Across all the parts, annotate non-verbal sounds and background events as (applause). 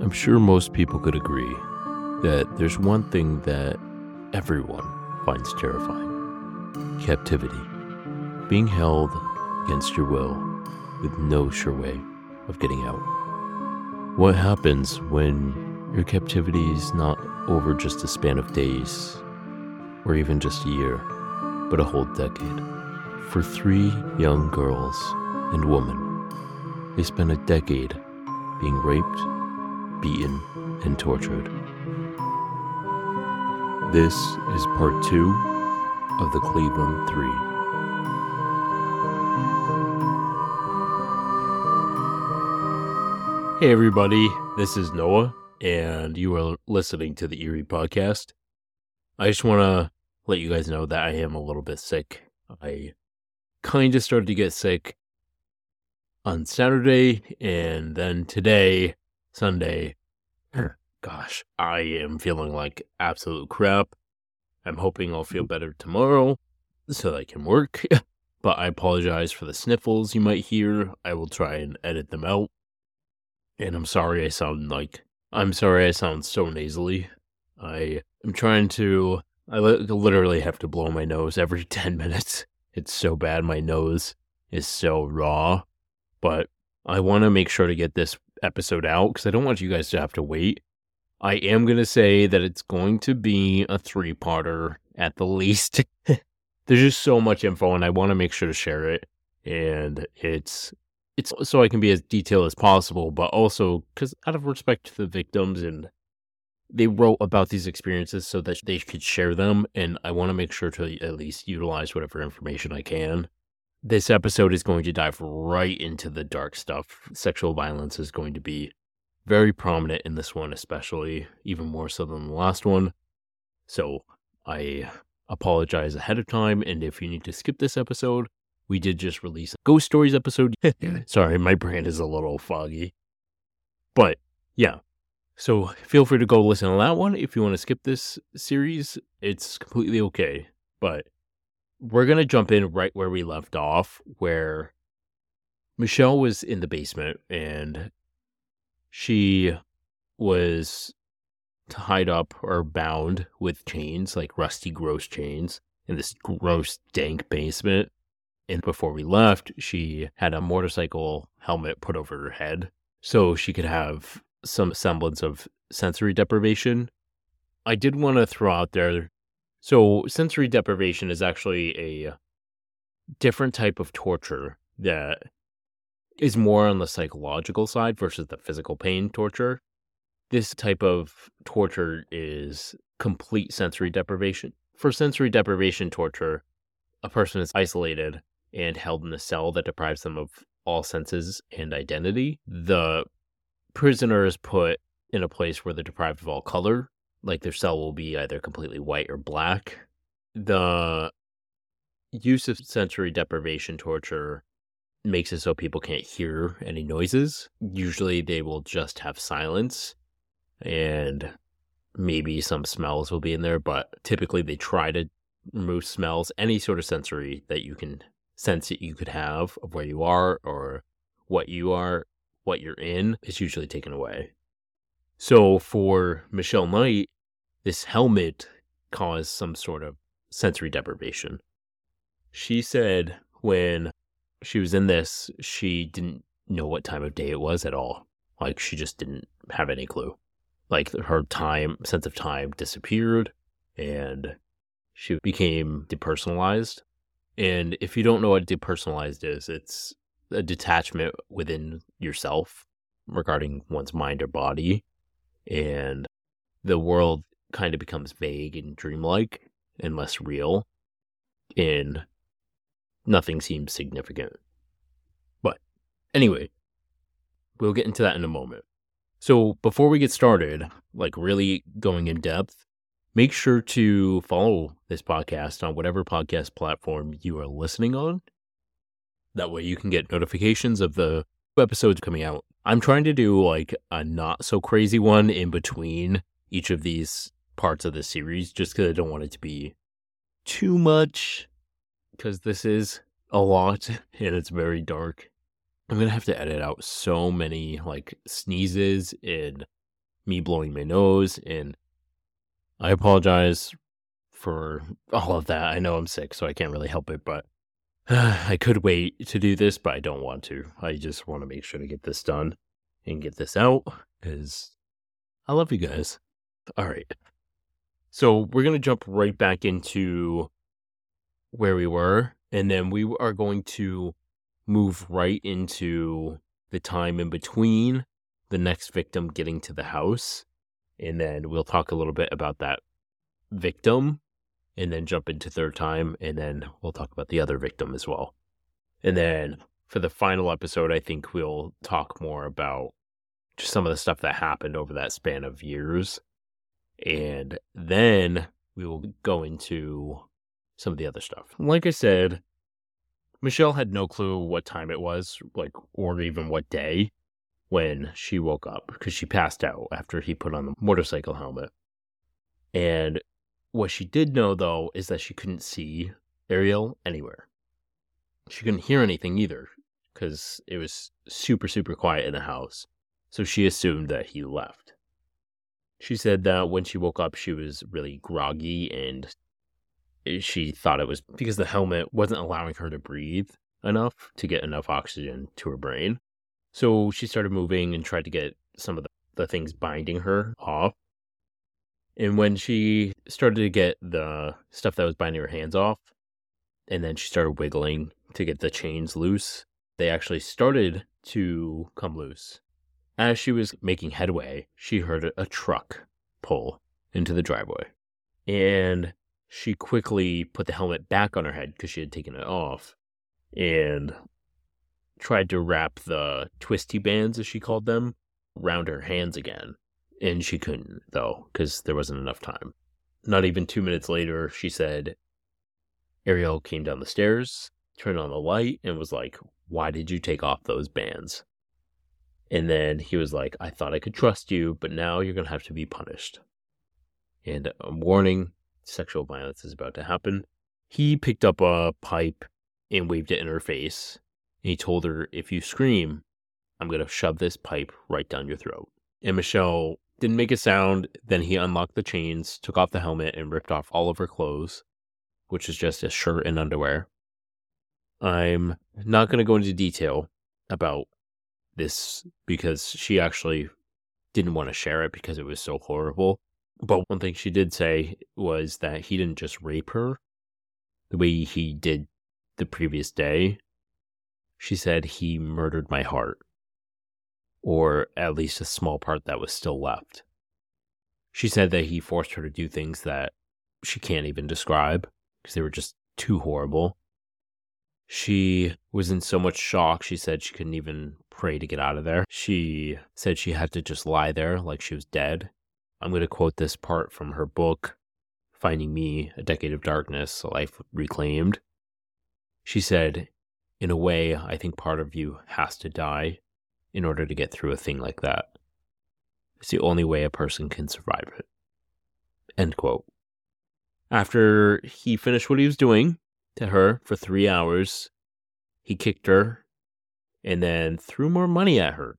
I'm sure most people could agree that there's one thing that everyone finds terrifying captivity. Being held against your will with no sure way of getting out. What happens when your captivity is not over just a span of days or even just a year, but a whole decade? For three young girls and women, they spent a decade being raped, beaten, and tortured. This is part two of the Cleveland Three. Hey, everybody, this is Noah, and you are listening to the Eerie Podcast. I just want to let you guys know that I am a little bit sick. I kind of started to get sick on Saturday, and then today, Sunday, hmm. gosh, I am feeling like absolute crap. I'm hoping I'll feel better tomorrow so I can work, (laughs) but I apologize for the sniffles you might hear. I will try and edit them out and I'm sorry I sound like I'm sorry I sound so nasally. I am trying to I literally have to blow my nose every (laughs) 10 minutes. It's so bad my nose is so raw, but I want to make sure to get this episode out cuz I don't want you guys to have to wait. I am going to say that it's going to be a three-parter at the (laughs) least. There's just so much info and I want to make sure to share it and it's it's so I can be as detailed as possible, but also because out of respect to the victims and they wrote about these experiences so that they could share them, and I want to make sure to at least utilize whatever information I can. This episode is going to dive right into the dark stuff. Sexual violence is going to be very prominent in this one, especially even more so than the last one. So I apologize ahead of time, and if you need to skip this episode, we did just release a Ghost Stories episode. (laughs) (laughs) Sorry, my brain is a little foggy. But yeah. So feel free to go listen to that one if you want to skip this series. It's completely okay. But we're going to jump in right where we left off, where Michelle was in the basement and she was tied up or bound with chains, like rusty, gross chains, in this gross, dank basement. And before we left, she had a motorcycle helmet put over her head so she could have some semblance of sensory deprivation. I did want to throw out there so, sensory deprivation is actually a different type of torture that is more on the psychological side versus the physical pain torture. This type of torture is complete sensory deprivation. For sensory deprivation torture, a person is isolated and held in a cell that deprives them of all senses and identity. The prisoner is put in a place where they're deprived of all color, like their cell will be either completely white or black. The use of sensory deprivation torture makes it so people can't hear any noises. Usually they will just have silence and maybe some smells will be in there, but typically they try to remove smells, any sort of sensory that you can sense that you could have of where you are or what you are, what you're in, is usually taken away. So for Michelle Knight, this helmet caused some sort of sensory deprivation. She said when she was in this, she didn't know what time of day it was at all. Like she just didn't have any clue. Like her time sense of time disappeared and she became depersonalized and if you don't know what depersonalized is, it's a detachment within yourself regarding one's mind or body. And the world kind of becomes vague and dreamlike and less real. And nothing seems significant. But anyway, we'll get into that in a moment. So before we get started, like really going in depth, Make sure to follow this podcast on whatever podcast platform you are listening on. That way you can get notifications of the episodes coming out. I'm trying to do like a not so crazy one in between each of these parts of the series just because I don't want it to be too much because this is a lot (laughs) and it's very dark. I'm going to have to edit out so many like sneezes and me blowing my nose. And I apologize for all of that. I know I'm sick, so I can't really help it, but (sighs) I could wait to do this, but I don't want to. I just want to make sure to get this done and get this out because I love you guys. All right. So we're going to jump right back into where we were, and then we are going to move right into the time in between the next victim getting to the house. And then we'll talk a little bit about that victim and then jump into third time. And then we'll talk about the other victim as well. And then for the final episode, I think we'll talk more about just some of the stuff that happened over that span of years. And then we will go into some of the other stuff. Like I said, Michelle had no clue what time it was, like, or even what day when she woke up because she passed out after he put on the motorcycle helmet. And what she did know, though, is that she couldn't see Ariel anywhere. She couldn't hear anything either because it was super, super quiet in the house. So she assumed that he left. She said that when she woke up, she was really groggy and she thought it was because the helmet wasn't allowing her to breathe enough to get enough oxygen to her brain. So she started moving and tried to get some of the, the things binding her off. And when she started to get the stuff that was binding her hands off, and then she started wiggling to get the chains loose, they actually started to come loose. As she was making headway, she heard a truck pull into the driveway. And she quickly put the helmet back on her head because she had taken it off and tried to wrap the twisty bands, as she called them, around her hands again. And she couldn't, though, because there wasn't enough time. Not even two minutes later, she said, Ariel came down the stairs, turned on the light, and was like, Why did you take off those bands? And then he was like, I thought I could trust you, but now you're going to have to be punished. And a warning sexual violence is about to happen. He picked up a pipe and waved it in her face. And he told her, If you scream, I'm going to shove this pipe right down your throat. And Michelle didn't make a sound. Then he unlocked the chains, took off the helmet, and ripped off all of her clothes, which is just a shirt and underwear. I'm not going to go into detail about this because she actually didn't want to share it because it was so horrible. But one thing she did say was that he didn't just rape her the way he did the previous day. She said he murdered my heart, or at least a small part that was still left. She said that he forced her to do things that she can't even describe because they were just too horrible. She was in so much shock, she said she couldn't even pray to get out of there. She said she had to just lie there like she was dead I'm going to quote this part from her book, Finding Me, A Decade of Darkness, A Life Reclaimed. She said, In a way, I think part of you has to die in order to get through a thing like that. It's the only way a person can survive it. End quote. After he finished what he was doing to her for three hours, he kicked her and then threw more money at her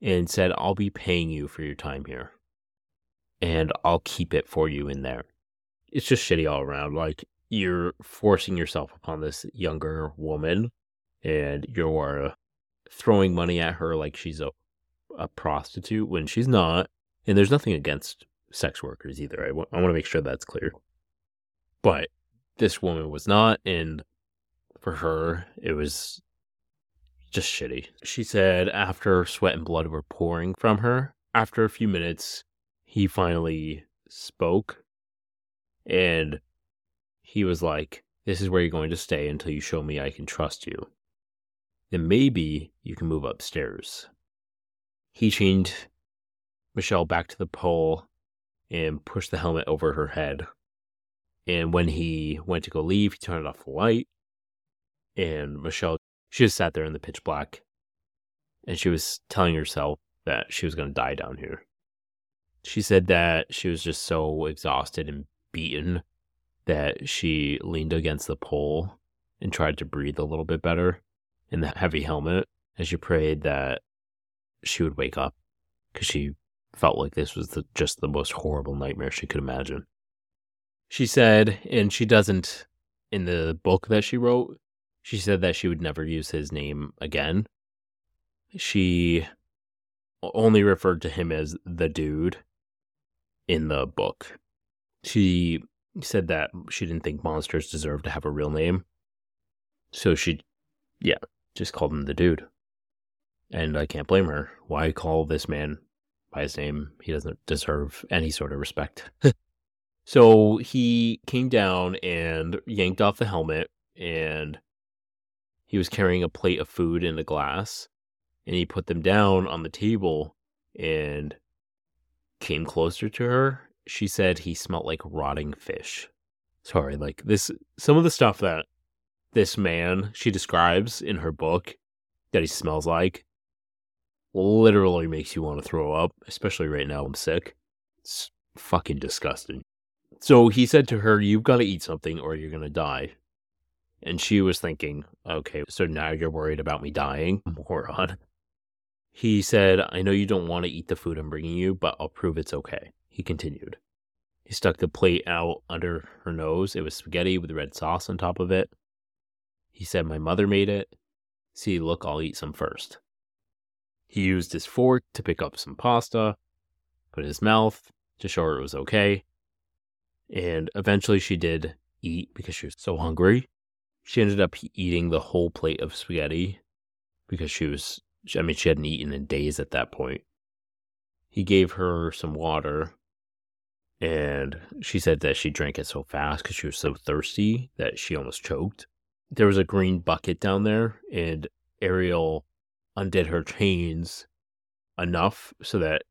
and said, I'll be paying you for your time here and I'll keep it for you in there. It's just shitty all around. Like you're forcing yourself upon this younger woman and you're throwing money at her like she's a, a prostitute when she's not. And there's nothing against sex workers either. I, w- I want to make sure that's clear. But this woman was not. And for her, it was just shitty. She said after sweat and blood were pouring from her, after a few minutes, he finally spoke and he was like, This is where you're going to stay until you show me I can trust you. Then maybe you can move upstairs. He chained Michelle back to the pole and pushed the helmet over her head. And when he went to go leave, he turned off the light. And Michelle, she just sat there in the pitch black. And she was telling herself that she was going to die down here. She said that she was just so exhausted and beaten that she leaned against the pole and tried to breathe a little bit better in the heavy helmet as she prayed that she would wake up because she felt like this was the, just the most horrible nightmare she could imagine. She said, and she doesn't in the book that she wrote, she said that she would never use his name again. She only referred to him as the dude in the book. She said that she didn't think monsters deserved to have a real name. So she, yeah, just called him the dude. And I can't blame her. Why call this man by his name? He doesn't deserve any sort of respect. (laughs) so he came down and yanked off the helmet, and he was carrying a plate of food and a glass. And he put them down on the table and came closer to her. She said he smelled like rotting fish. Sorry, like this, some of the stuff that this man she describes in her book that he smells like literally makes you want to throw up, especially right now I'm sick. It's fucking disgusting. So he said to her, You've got to eat something or you're going to die. And she was thinking, Okay, so now you're worried about me dying? (laughs) Moron. He said, I know you don't want to eat the food I'm bringing you, but I'll prove it's okay. He continued. He stuck the plate out under her nose. It was spaghetti with red sauce on top of it. He said, My mother made it. See, look, I'll eat some first. He used his fork to pick up some pasta, put in his mouth to show her it was okay. And eventually she did eat because she was so hungry. She ended up eating the whole plate of spaghetti because she was, I mean, she hadn't eaten in days at that point. He gave her some water and she said that she drank it so fast because she was so thirsty that she almost choked. There was a green bucket down there, and Ariel undid her chains enough so that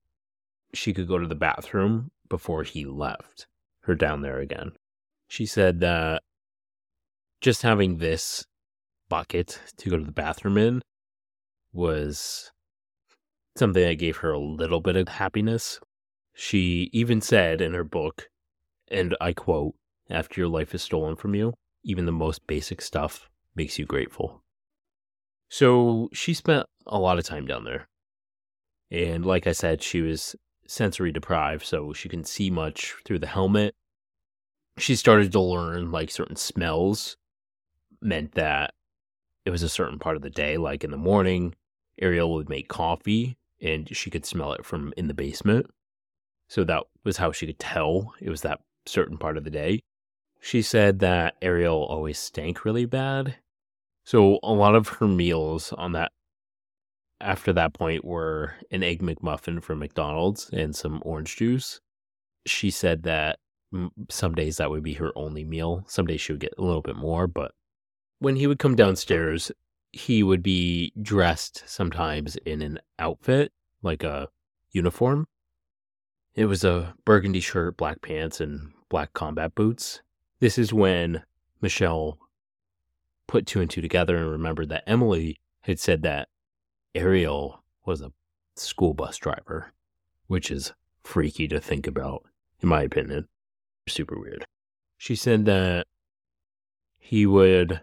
she could go to the bathroom before he left her down there again. She said that just having this bucket to go to the bathroom in was something that gave her a little bit of happiness. She even said in her book, and I quote, after your life is stolen from you, even the most basic stuff makes you grateful. So she spent a lot of time down there. And like I said, she was sensory deprived, so she couldn't see much through the helmet. She started to learn like certain smells meant that it was a certain part of the day, like in the morning, Ariel would make coffee and she could smell it from in the basement. So that was how she could tell it was that certain part of the day. She said that Ariel always stank really bad so a lot of her meals on that after that point were an egg McMuffin from McDonald's and some orange juice. She said that some days that would be her only meal. Some days she would get a little bit more, but when he would come downstairs, he would be dressed sometimes in an outfit, like a uniform. It was a burgundy shirt, black pants, and black combat boots. This is when Michelle put two and two together and remembered that Emily had said that Ariel was a school bus driver, which is freaky to think about, in my opinion. Super weird. She said that he would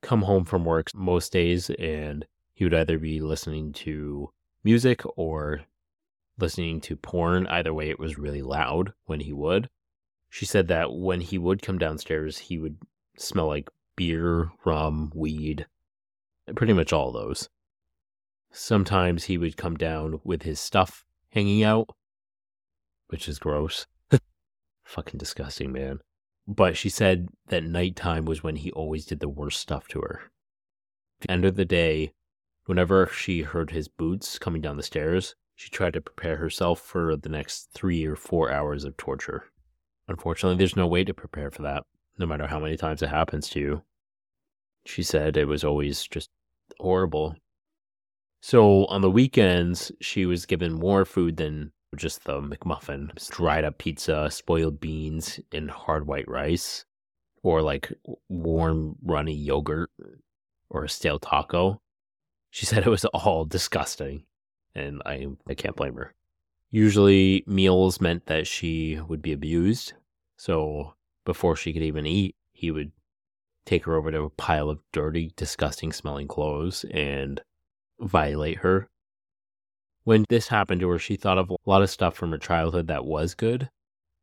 come home from work most days and he would either be listening to music or listening to porn. Either way, it was really loud when he would. She said that when he would come downstairs, he would smell like beer, rum, weed, pretty much all those. Sometimes he would come down with his stuff hanging out, which is gross. (laughs) Fucking disgusting, man. But she said that nighttime was when he always did the worst stuff to her. At the end of the day, whenever she heard his boots coming down the stairs, she tried to prepare herself for the next three or four hours of torture. Unfortunately, there's no way to prepare for that no matter how many times it happens to you. She said it was always just horrible. So on the weekends, she was given more food than just the McMuffin dried up pizza, spoiled beans, and hard white rice, or like warm, runny yogurt, or a stale taco. She said it was all (laughs) disgusting, and I, I can't blame her. Usually, meals meant that she would be abused. So before she could even eat, he would take her over to a pile of dirty, disgusting smelling clothes and violate her. When this happened to her, she thought of a lot of stuff from her childhood that was good,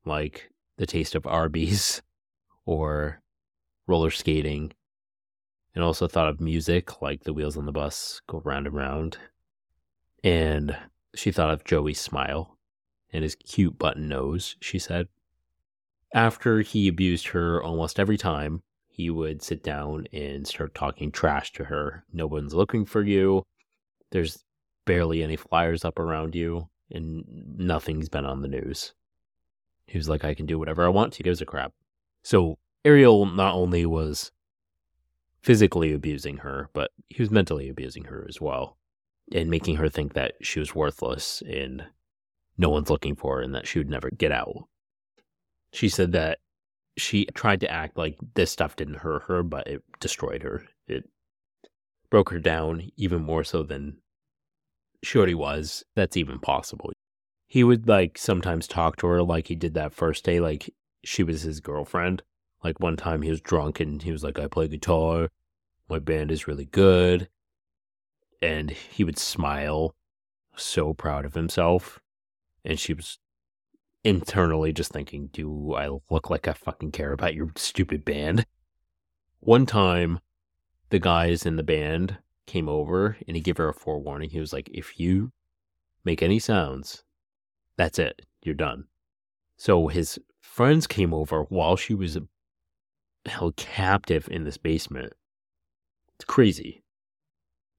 like the taste of Arby's (laughs) or roller skating, and also thought of music like the wheels on the bus go round and round. And she thought of Joey's smile and his cute button nose, she said. After he abused her almost every time, he would sit down and start talking trash to her. No one's looking for you. There's barely any flyers up around you, and nothing's been on the news. He was like, I can do whatever I want. He gives a crap. So Ariel not only was physically abusing her, but he was mentally abusing her as well and making her think that she was worthless and no one's looking for her and that she would never get out. She said that she tried to act like this stuff didn't hurt her, but it destroyed her. It broke her down even more so than she already was. That's even possible. He would like sometimes talk to her like he did that first day, like she was his girlfriend. Like one time he was drunk and he was like, I play guitar. My band is really good. And he would smile, so proud of himself. And she was internally just thinking, Do I look like I fucking care about your stupid band? One time, the guys in the band came over and he gave her a forewarning. He was like, If you make any sounds, that's it. You're done. So his friends came over while she was held captive in this basement. It's crazy.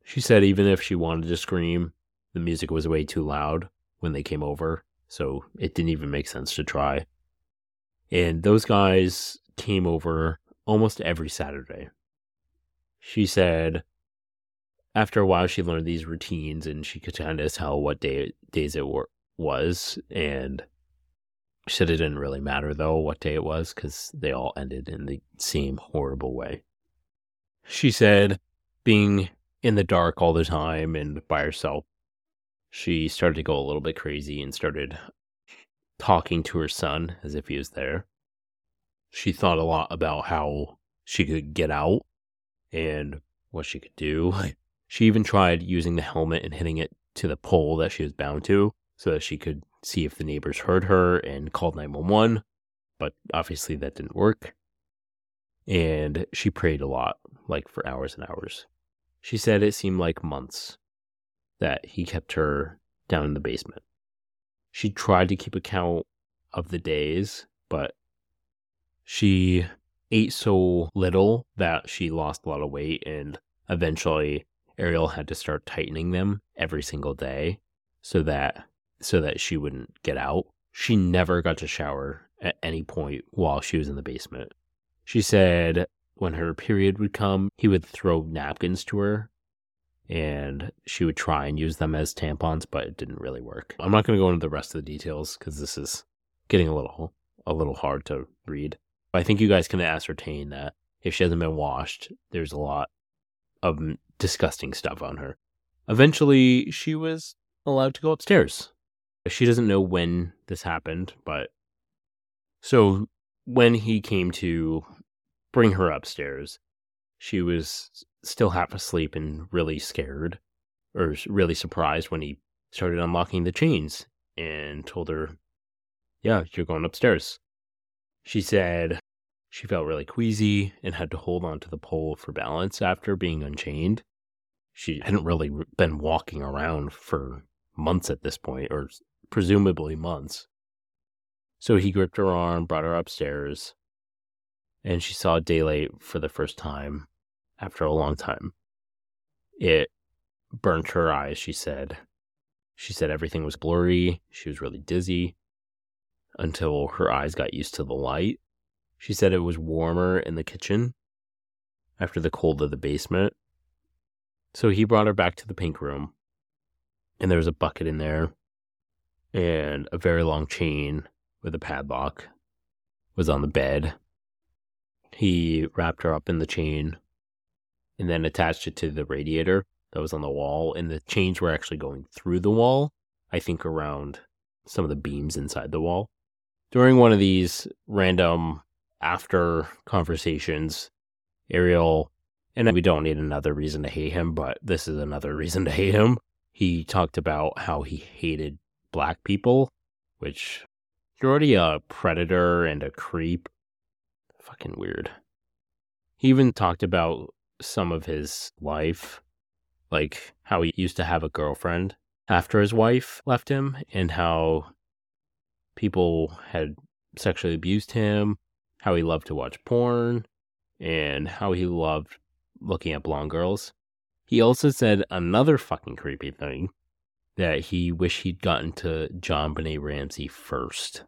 She said even if she wanted to scream, the music was way too loud when they came over, so it didn't even make sense to try. And those guys came over almost every Saturday. She said after a while she learned these routines and she could kind of tell what day days it were, was and she said it didn't really matter though what day it was because they all ended in the same horrible way. She said being in the dark all the time and by herself, she started to go a little bit crazy and started talking to her son as if he was there. She thought a lot about how she could get out and what she could do. (laughs) She even tried using the helmet and hitting it to the pole that she was bound to so that she could see if the neighbors heard her and called 911, but obviously that didn't work. And she prayed a lot, like for hours and hours. She said it seemed like months that he kept her down in the basement. She tried to keep account of the days, but she ate so little that she lost a lot of weight and eventually Ariel had to start tightening them every single day so that so that she wouldn't get out. She never got to shower at any point while she was in the basement. She said when her period would come, he would throw napkins to her and she would try and use them as tampons, but it didn't really work. I'm not going to go into the rest of the details because this is getting a little a little hard to read. I think you guys can ascertain that if she hasn't been washed, there's a lot of disgusting stuff on her. Eventually, she was allowed to go upstairs she doesn't know when this happened, but so when he came to bring her upstairs, she was still half asleep and really scared or really surprised when he started unlocking the chains and told her, Yeah, you're going upstairs. She said she felt really queasy and had to hold onto the pole for balance after being unchained. She hadn't really been walking around for months at this point, or presumably months. So he gripped her arm, brought her upstairs, and she saw daylight for the first time after a long time. It burnt her eyes, she said. She said everything was blurry. She was really dizzy until her eyes got used to the light. She said it was warmer in the kitchen after the cold of the basement. So he brought her back to the pink room, and there was a bucket in there and a very long chain with a padlock was on the bed. He wrapped her up in the chain and then attached it to the radiator that was on the wall. And the chains were actually going through the wall, I think around some of the beams inside the wall. During one of these random after conversations, Ariel, and we don't need another reason to hate him, but this is another (laughs) reason to hate him. he talked about how he hated black people, which you're already a predator and a creep. Fucking weird. He even talked about some of his life, like how he used to have a girlfriend after his wife left him, and how people had sexually abused him, how he loved to watch porn, and how he loved looking at blonde girls. He also said another fucking creepy thing that he wished he'd gotten to JonBenét Ramsey first.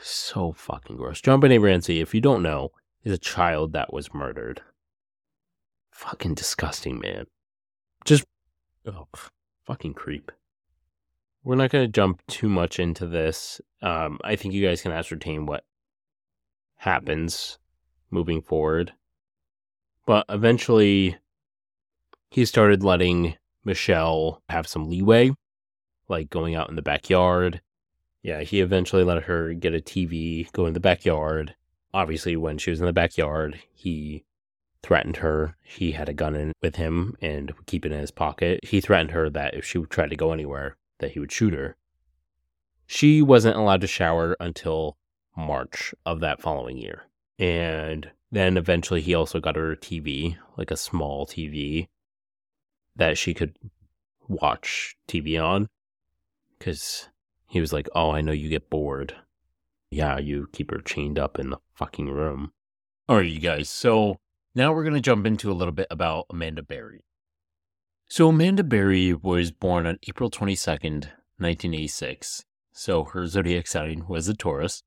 So fucking gross. JonBenét Ramsey, if you don't know, is a child that was murdered. Fucking disgusting, man. Just, oh, fucking creep. We're not going to jump too much into this. Um, I think you guys can ascertain what happens moving forward. But eventually, he started letting Michelle have some leeway, like going out in the backyard. Yeah, he eventually let her get a TV, go in the backyard. Obviously, when she was in the backyard, he threatened her. He had a gun in with him and would keep it in his pocket. He threatened her that if she tried to go anywhere, that he would shoot her. She wasn't allowed to shower until March of that following year. And then eventually he also got her a TV, like a small TV that she could watch TV on. Because he was like, Oh, I know you get bored. Yeah, you keep her chained up in the fucking room. All right, you guys. So now we're going to jump into a little bit about Amanda Berry. So Amanda Berry was born on April 22nd, 1986. So her zodiac sign was a Taurus.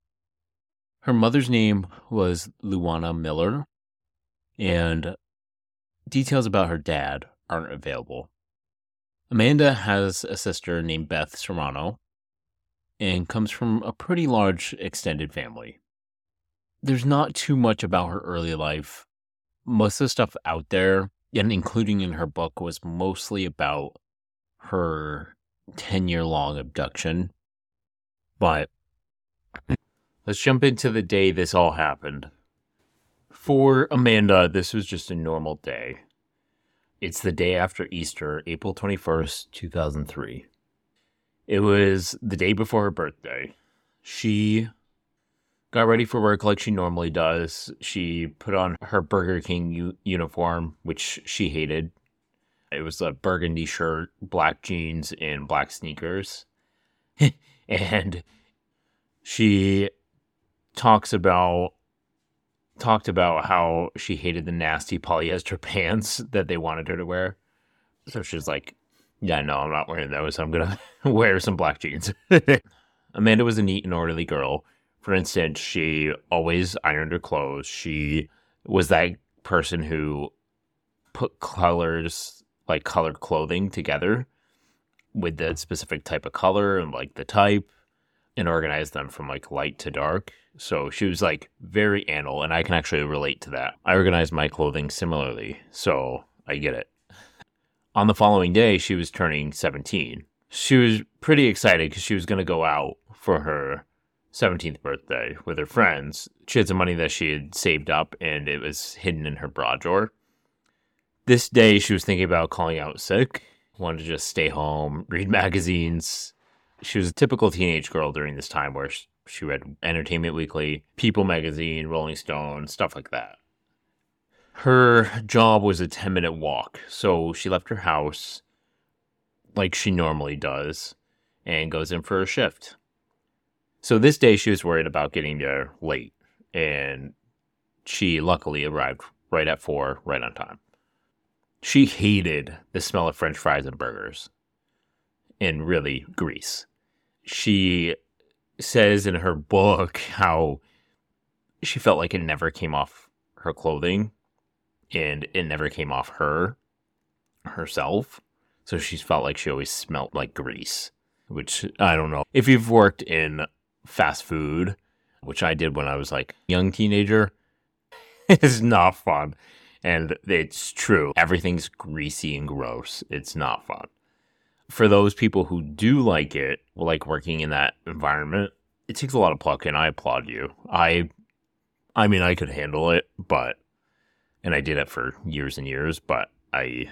Her mother's name was Louwana Miller, and details about her dad aren't available. Amanda has a sister named Beth Serrano and comes from a pretty large extended family. There's not too much about her early life. Most of the stuff out there, and including in her book, was mostly about her 10 year long abduction. But let's jump into the day this all happened. For Amanda, this was just a normal day. It's the day after Easter, April 21st, 2003. It was the day before her birthday. She got ready for work like she normally does. She put on her Burger King u- uniform, which she hated. It was a burgundy shirt, black jeans, and black sneakers. (laughs) and she talks about talked about how she hated the nasty polyester (laughs) pants that they wanted her to wear. So she's like, Yeah, no, I'm not wearing those. I'm going (laughs) to wear some black jeans. (laughs) Amanda was a neat and orderly girl. For instance, she always ironed her clothes. She was that person who put colors, like colored clothing together with the specific type of color and like the type and organized them from like light to dark. So she was like very anal, and I can actually relate to that. I organize my clothing similarly, so I get it. On the following day, she was turning 17. She was pretty excited because she was going to go out for her 17th birthday with her friends. She had some money that she had saved up, and it was hidden in her bra drawer. This day, she was thinking about calling out sick, wanted to just stay home, read (laughs) magazines. She was a typical teenage girl during this time where she read Entertainment Weekly, People Magazine, Rolling Stone, stuff like that. Her job was a 10 minute walk, so she left her house like she normally does and goes in for a shift. So this day she was worried about getting there late, and she luckily arrived right at four, right on time. She hated the smell of french fries and burgers and really grease. She says in her book how she felt like it never came off her clothing and it never came off her herself. So she felt like she always smelled like grease, which I don't know. If you've worked in fast food, which I did when I was like young teenager, (laughs) it's not fun. And it's true. Everything's greasy and gross. It's not fun for those people who do like it, like working in that environment, it takes a lot of pluck, and I applaud you. I, I mean, I could handle it, but, and I did it for years and years, but I,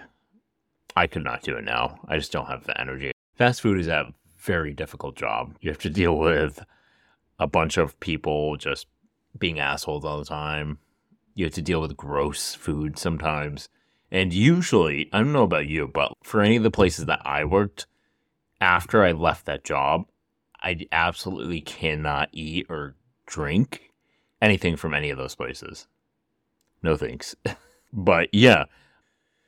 I could not do it now. I just don't have the energy. Fast food is a very difficult job. You have to (laughs) deal with a bunch of people just being assholes all the time. You have to deal with gross food sometimes. And usually, I don't know about you, but for any of the places that I worked, after I left that job, I absolutely cannot eat or drink anything from any of those places. No thanks. (laughs) but yeah.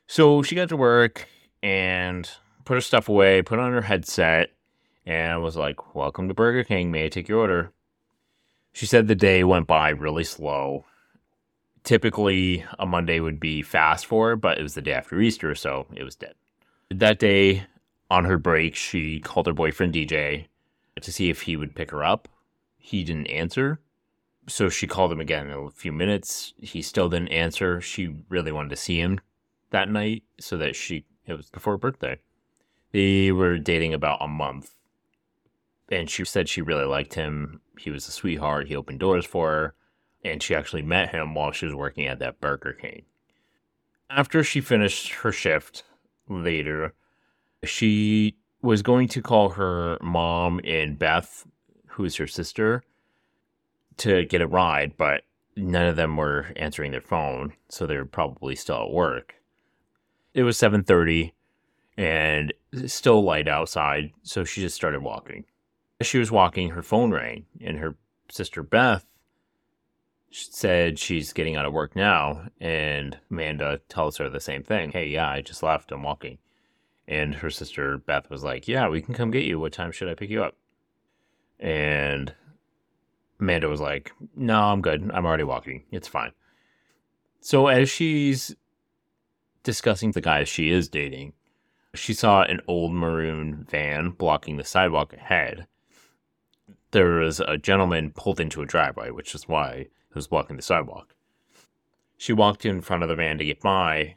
So she got to work and put her stuff away, put on her headset, and was like, Welcome to Burger King. May I take your order? She said the day went by really slow. Typically, a Monday would be fast for her, but it was the day after Easter, so it was dead. That day, on her break, she called her boyfriend DJ to see if he would pick her up. He didn't answer. So she called him again in a few minutes. He still didn't answer. She really wanted to see him that night so that she, it was before her birthday. They were dating about a month. And she said she really liked him. He was a sweetheart. He opened doors for her. And she actually met him while she was working at that Burger King. After she finished her shift later, she was going to call her mom and Beth, who's her sister, to get a ride, but none of them were answering their phone, so they're probably still at work. It was 7:30 and still light outside, so she just started walking. As she was walking, her phone rang, and her sister Beth said she's getting out of work now, and Amanda tells her the same thing. Hey, yeah, I just left. I'm walking. And her sister Beth was like, Yeah, we can come get you. What time should I pick you up? And Amanda was like, No, I'm good. I'm already walking. It's fine. So as she's discussing the guys she is dating, she saw an old maroon van blocking the sidewalk ahead. There was a gentleman pulled into a driveway, which is why he was blocking the sidewalk. She walked in front of the van to get by,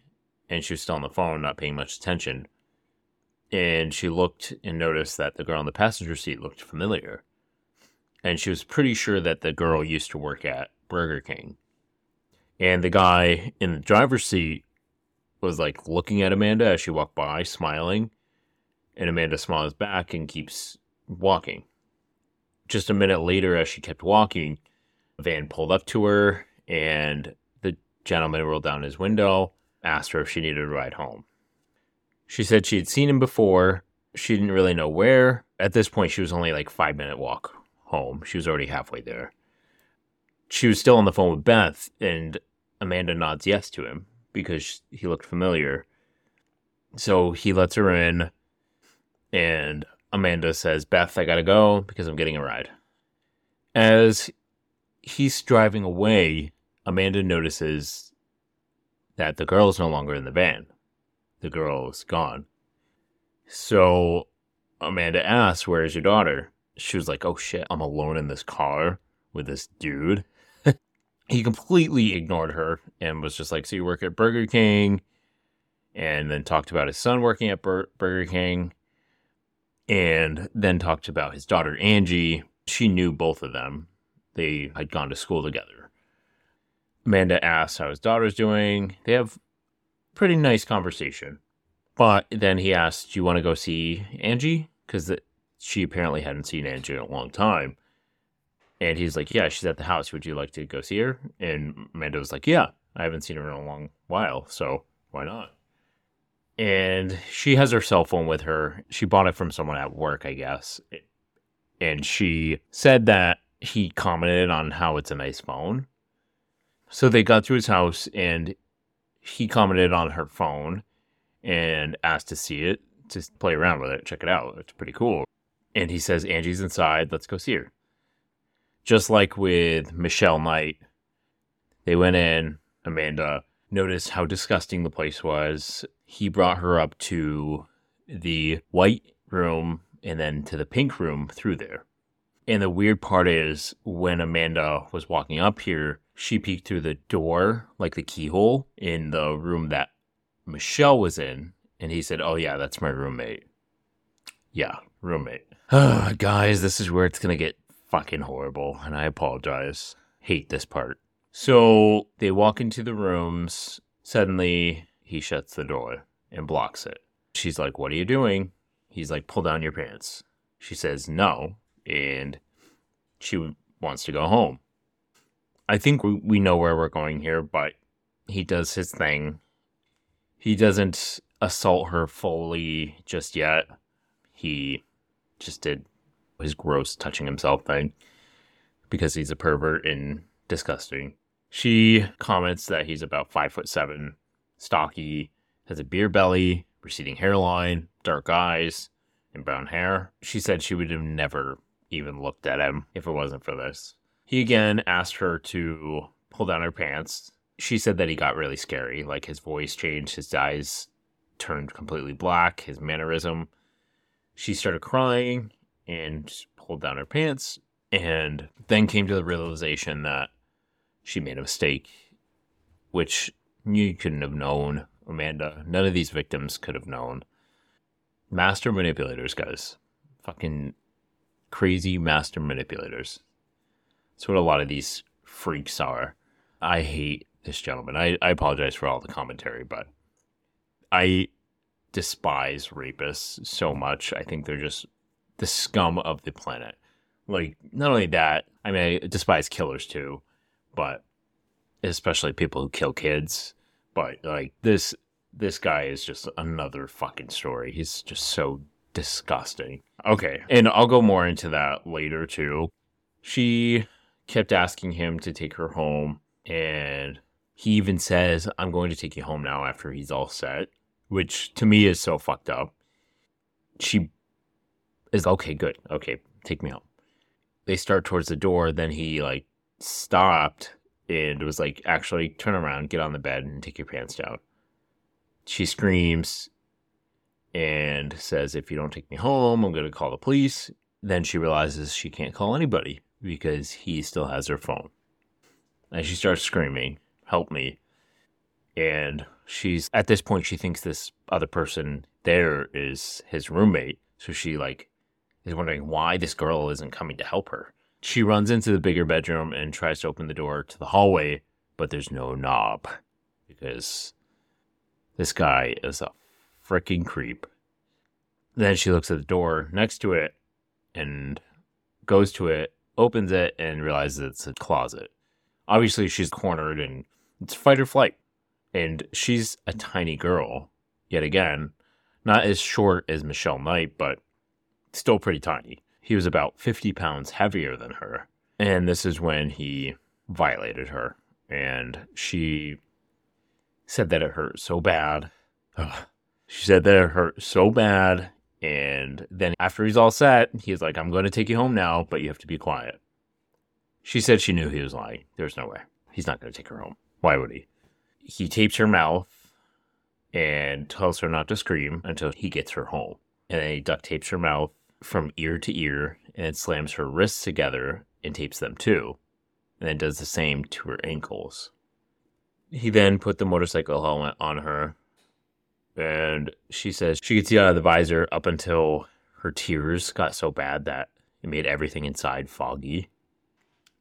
and she was still on the phone, not paying much attention and she looked and noticed that the girl in the passenger seat looked familiar. And she was pretty sure that the girl used to work at Burger King. And the guy in the driver's seat was like looking at Amanda as she walked by, smiling. And Amanda smiles back and keeps walking. Just a minute later, as she kept walking, a van pulled up to her, and the gentleman rolled down his window, asked her if she needed a ride home. She said she had seen him before. She didn't really know where. At this point, she was only like five minute walk home. She was already halfway there. She was still on the phone with Beth, and Amanda nods yes to him because he looked familiar. So he lets her in, and Amanda says, Beth, I gotta go because I'm getting a ride. As he's driving away, Amanda notices that the girl is no longer in the van the girl is gone. So Amanda asks, Where's your daughter? She was like, Oh shit, I'm alone in this car with this dude. (laughs) he completely ignored her and was just like, So you work at Burger King? And then talked about his son working at Bur- Burger King. And then talked about his daughter, Angie. She knew both of them, they had gone to school together. Amanda asks how his daughter's doing. They have pretty nice conversation. But then he asked, Do you want to go see Angie? Because she apparently hadn't seen Angie in a long time. And he's like, Yeah, she's at the house. Would you like to go see her? And Amanda was like, Yeah, I haven't seen her in a long while. So why not? And she has her cell phone with her. She bought it from someone at work, I guess. And she said that he commented on how it's a nice phone. So they got to his house and he commented on her phone and asked to see it, to play around with it, check it out. It's pretty cool. And he says, Angie's inside. Let's go see her. Just like with Michelle Knight, they went in. Amanda noticed how disgusting the place was. He brought her up to the white room and then to the pink room through there. And the weird part is when Amanda was walking up here, she peeked through the door, like the keyhole, in the room that Michelle was in. And he said, Oh, yeah, that's my roommate. Yeah, roommate. (sighs) Guys, this is where it's going to get fucking horrible. And I apologize. Hate this part. So they walk into the rooms. Suddenly, he shuts the door and blocks it. She's like, What are you doing? He's like, Pull down your pants. She says, No. And she wants to go home. I think we, we know where we're going here, but he does his thing. He doesn't assault her fully just yet. He just did his gross touching himself thing because he's a pervert and disgusting. She comments that he's about five foot seven, stocky, has a beer belly, receding hairline, dark eyes, and brown hair. She said she would have never even looked at him if it wasn't for this. He again asked her to pull down her pants. She said that he got really scary, like his voice changed, his eyes turned completely black, his mannerism. She started crying and pulled down her pants and then came to the realization that she made a mistake, which you couldn't have known, Amanda. None of these victims could have known. Master manipulators, guys. Fucking crazy master manipulators. That's what a lot of these freaks are. I hate this gentleman. I, I apologize for all the commentary, but I despise rapists so much. I think they're just the scum of the planet. Like, not only that, I mean, I despise killers too, but especially people who kill kids. But like this, this guy is just another fucking story. He's just so disgusting. Okay, and I'll go more into that later too. She kept asking him to take her home, and he even says, I'm going to take you home now after he's all set, which to me is so fucked up. She is okay, good. Okay, take me home. They start towards the door, then he like stopped and was like, actually, turn around, get on the bed, and take your pants down. She screams and says, If you don't take me home, I'm going to call the police. Then she realizes she can't call anybody because he still has her phone. And she starts screaming, Help me. And she's at this point, she thinks this other person there is his roommate. So she like is wondering why this girl isn't coming to help her. She runs into the bigger bedroom and tries to open the door to the hallway, but there's no knob because this guy is a freaking creep. Then she looks at the door next to it and goes to it, opens it, and realizes it's a closet. Obviously, she's cornered and it's fight or flight. And she's a tiny girl, yet again, not as short as Michelle Knight, but still pretty tiny. He was about 50 pounds heavier than her. And this is when he violated her. And she said that it hurt so bad. Ugh. She said that it hurt so bad. And then after he's all set, he's like, I'm going to take you home now, but you have to be quiet. She said she knew he was lying. There's no way. He's not going to take her home. Why would he? He tapes her mouth and tells her not to scream until he gets her home. And then he duct tapes her mouth from ear to ear and slams her wrists together and tapes them too, and then does the same to her ankles. He then put the motorcycle helmet on her, and she says she could see out of the visor up until her tears got so bad that it made everything inside foggy.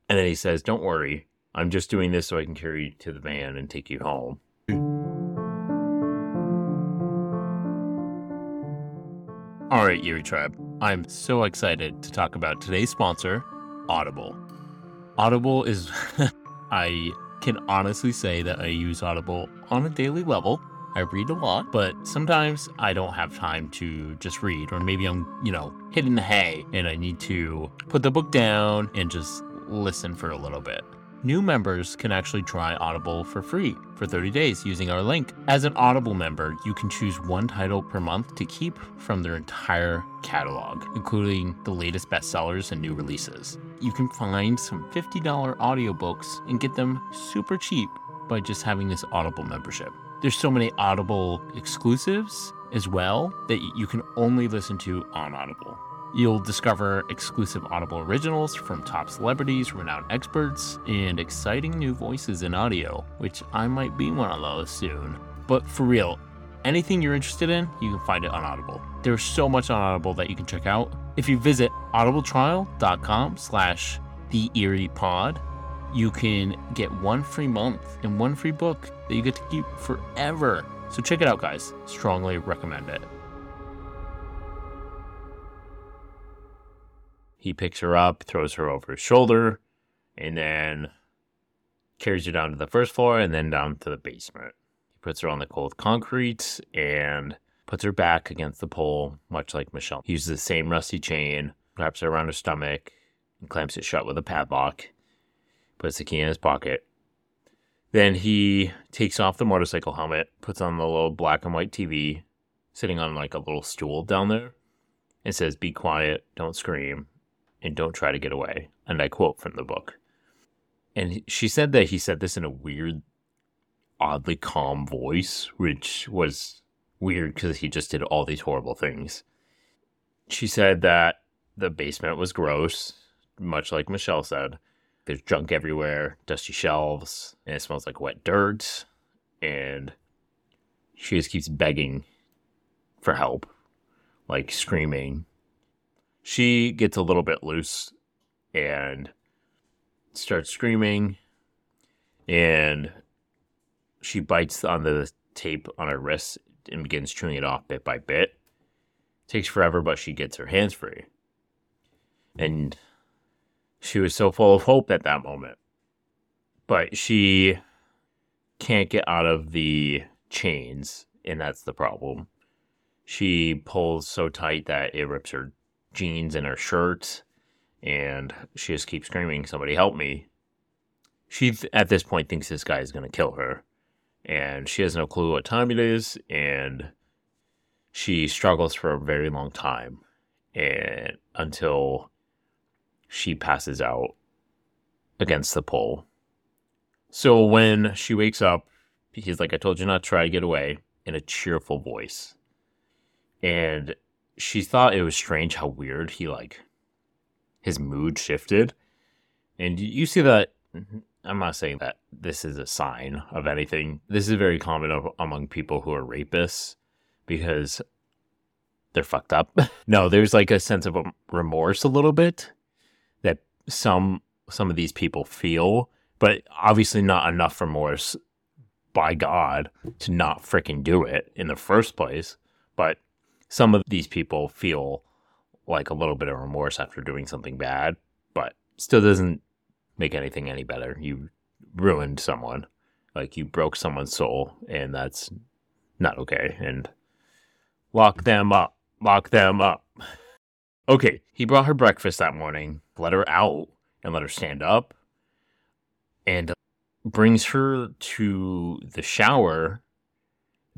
And then he says, Don't worry, I'm just doing this so I can carry you to the van and take you home. All right, Eerie Tribe. I'm so excited to talk about today's sponsor, Audible. Audible is, (laughs) I can honestly say that I use Audible on a daily level. I read a lot, but sometimes I don't have time to just read, or maybe I'm, you know, hitting the hay and I need to put the book down and just listen for a little bit. New members can actually try Audible for free for 30 days using our link. As an Audible member, you can choose one title per month to keep from their entire catalog, including the latest bestsellers and new releases. You can find some $50 audiobooks and get them super cheap by just having this Audible membership. There's so many Audible exclusives as well that you can only listen to on Audible. You'll discover exclusive Audible originals from top celebrities, renowned experts, and exciting new voices in audio, which I might be one of those soon. But for real, anything you're interested in, you can find it on Audible. There's so much on Audible that you can check out. If you visit audibletrial.com slash the Eerie Pod, you can get one free month and one free book that you get to keep forever. So check it out, guys. Strongly recommend it. He picks her up, throws her over his shoulder, and then carries her down to the first floor and then down to the basement. He puts her on the cold concrete and puts her back against the pole, much like Michelle. He uses the same rusty chain, wraps her around her stomach, and clamps it shut with a padlock, puts the key in his pocket. Then he takes off the motorcycle helmet, puts on the little black and white TV, sitting on like a little stool down there, and says, Be quiet, don't scream, and don't try to get away. And I quote from the book. And she said that he said this in a weird, oddly calm voice, which was weird because he just did all these horrible things. She said that the basement was gross, much like Michelle said. There's junk everywhere, dusty shelves, and it smells like wet dirt. And she just keeps begging for help, like screaming. She gets a little bit loose and starts screaming and she bites on the tape on her wrist and begins chewing it off bit by bit. It takes forever, but she gets her hands free. And she was so full of hope at that moment. But she can't get out of the chains, and that's the problem. She pulls so tight that it rips her jeans and her shirt and she just keeps screaming, "Somebody help me!" She at this point thinks this guy is going to kill her, and she has no clue what time it is, and she struggles for a very long time, and until she passes out against the pole. So when she wakes up, he's like, "I told you not to try to get away," in a cheerful voice, and she thought it was strange how weird he like his mood shifted. And you see that. Mm-hmm, I'm not saying that this is a sign of anything. This is very common among people who are rapists because they're fucked up. (laughs) no, there's like a sense of remorse a little bit that some some of these people feel, but obviously not enough remorse by God to not freaking do it in the first place. But some of these people feel like a little bit of remorse after doing something bad, but still doesn't make anything any better. You ruined someone, like you broke someone's soul, and that's not okay. And lock them up, lock them up. (laughs) Okay, he brought her breakfast that morning, let her out, and let her stand up, and brings her to the shower,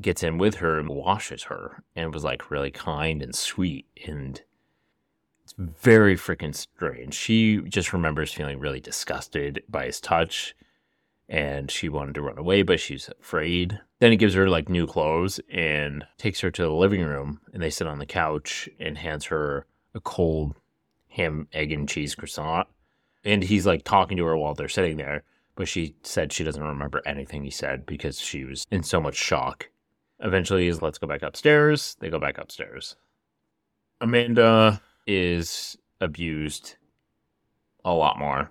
gets in with her, and washes her, and was like really kind and sweet and it's very freaking strange. She just remembers feeling really disgusted by his touch and she wanted to run away, but she's afraid. Then he gives her like new clothes and takes her to the living room and they sit on the couch and hands her a cold ham, egg, and cheese croissant. And he's like talking to her while they're sitting there, but she said she doesn't remember anything he said because she was in so much shock. Eventually, is let's go back upstairs. They go back upstairs. Amanda is abused a lot more.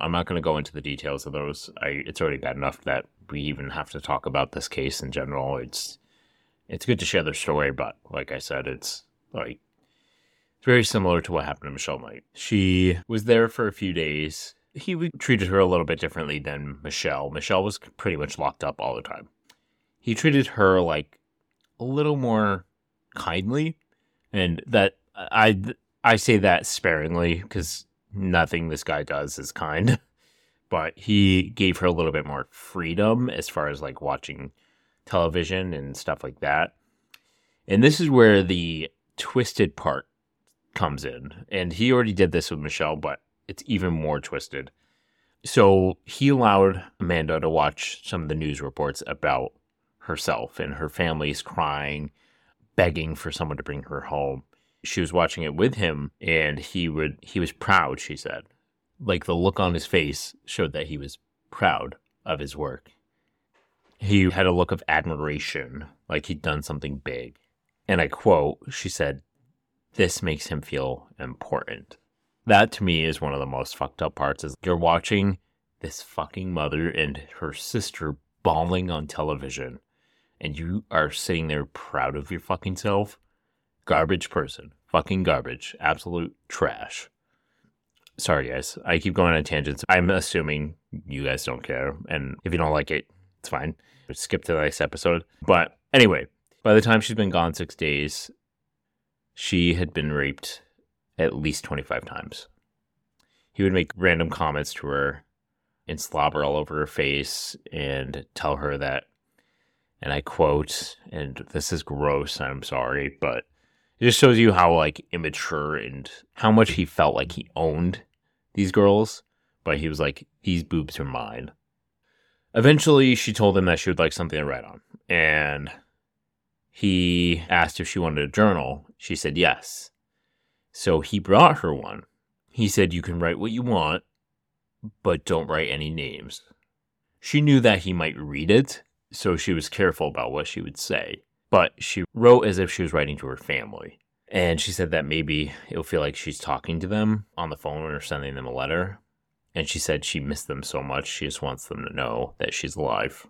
I'm not going to go into the details of those. I it's already bad enough that we even have to talk about this case in general. It's it's good to share their story, but like I said, it's like it's very similar to what happened to Michelle Knight. She was there for a few days. He treated her a little bit differently than Michelle. Michelle was pretty much locked up all the time. He treated her like a little more kindly, and that I I say that sparingly because nothing this guy does is kind, (laughs) but he gave her a little bit more freedom as far as like watching television and stuff like that. And this is where the twisted part comes in. And he already did this with Michelle, but it's even more twisted. So he allowed Amanda to watch some of the news reports about herself and her family's crying, begging for someone to bring her home. She was watching it with him and he would he was proud she said. Like the look on his face showed that he was proud of his work. He had a look of admiration like he'd done something big. And i quote she said this makes him feel important. That to me is one of the most fucked up parts is you're watching this fucking mother and her sister bawling on television and you are sitting there proud of your fucking self garbage person. Fucking garbage. Absolute trash. Sorry, guys. I keep going on tangents. I'm assuming you guys don't care. And if you don't like it, it's fine. Skip to the next episode. But anyway, by the time she's been gone six days, she had been raped at least 25 times. He would make random comments to her and slobber all over her face and tell her that, and I quote, and this is gross, I'm sorry, but it just shows you how like immature and how much he felt like he owned these girls, but he was like, these boobs are mine. Eventually, she told him that she would like something to write on, and he asked if she wanted a journal. She said yes. So he brought her one. He said, You can write what you want, but don't write any names. She knew that he might read it, so she was careful about what she would say. But she wrote as if she was writing to her family. And she said that maybe it'll feel like she's talking to them on the phone or sending them a letter. And she said she missed them so much, she just wants them to know that she's alive.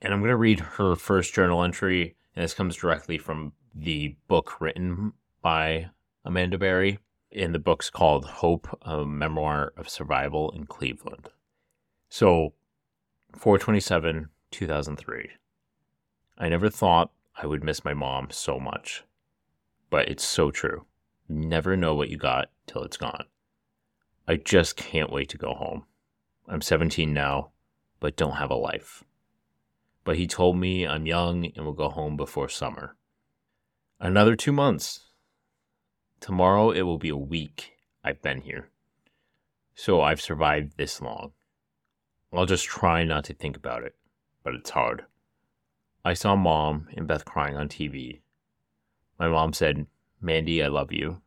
And I'm going to read her first journal entry, and this comes directly from the book written by Amanda Berry. In the book's called Hope, a memoir of survival in Cleveland. So, 427, 2003. I never thought I would miss my mom so much, but it's so true. You never know what you got till it's gone. I just can't wait to go home. I'm 17 now, but don't have a life. But he told me I'm young and will go home before summer. Another two months. Tomorrow it will be a week I've been here. So I've survived this long. I'll just try not to think about it, but it's hard. I saw mom and Beth crying on TV. My mom said, Mandy, I love you.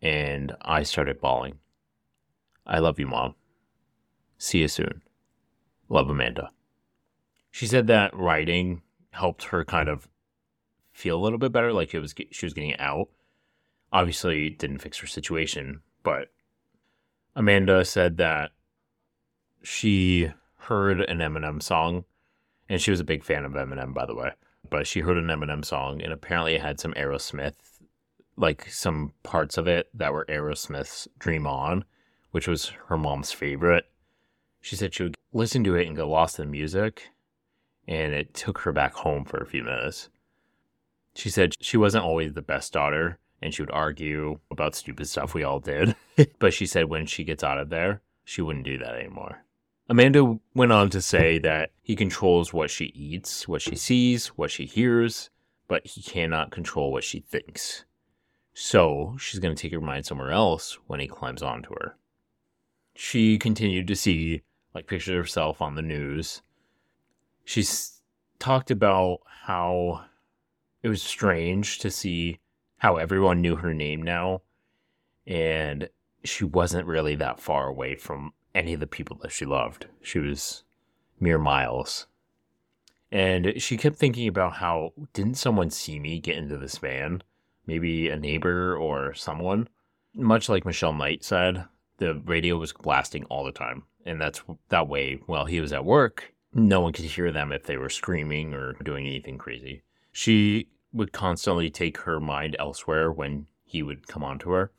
And I started bawling. I love you, mom. See you soon. Love Amanda. She said that writing helped her kind of feel a little bit better, like it was she was getting out obviously didn't fix her situation, but Amanda said that she heard an Eminem song, and she was a big fan of Eminem, by the way. But she heard an Eminem song, and apparently it had some Aerosmith, like some parts of it that were Aerosmith's Dream On, which was her mom's favorite. She said she would listen to it and get lost in the music, and it took her back home for a few minutes. She said she wasn't always the best daughter, and she would argue about stupid stuff we all did. (laughs) but she said when she gets out of there, she wouldn't do that anymore. Amanda went on to say that he controls what she eats, what she sees, what she hears, but he cannot control what she thinks. So she's going to take her mind somewhere else when he climbs onto her. She continued to see like pictures of herself on the news. She's talked about how it was strange to see how everyone knew her name now and she wasn't really that far away from any of the people that she loved. She was mere miles. And she kept thinking about how didn't someone see me get into this van? Maybe a neighbor or someone. Much like Michelle Knight said, the radio was blasting all the time. And that's that way while he was at work, no one could hear them if they were screaming or doing anything crazy. She would constantly take her mind elsewhere when he would come on to her.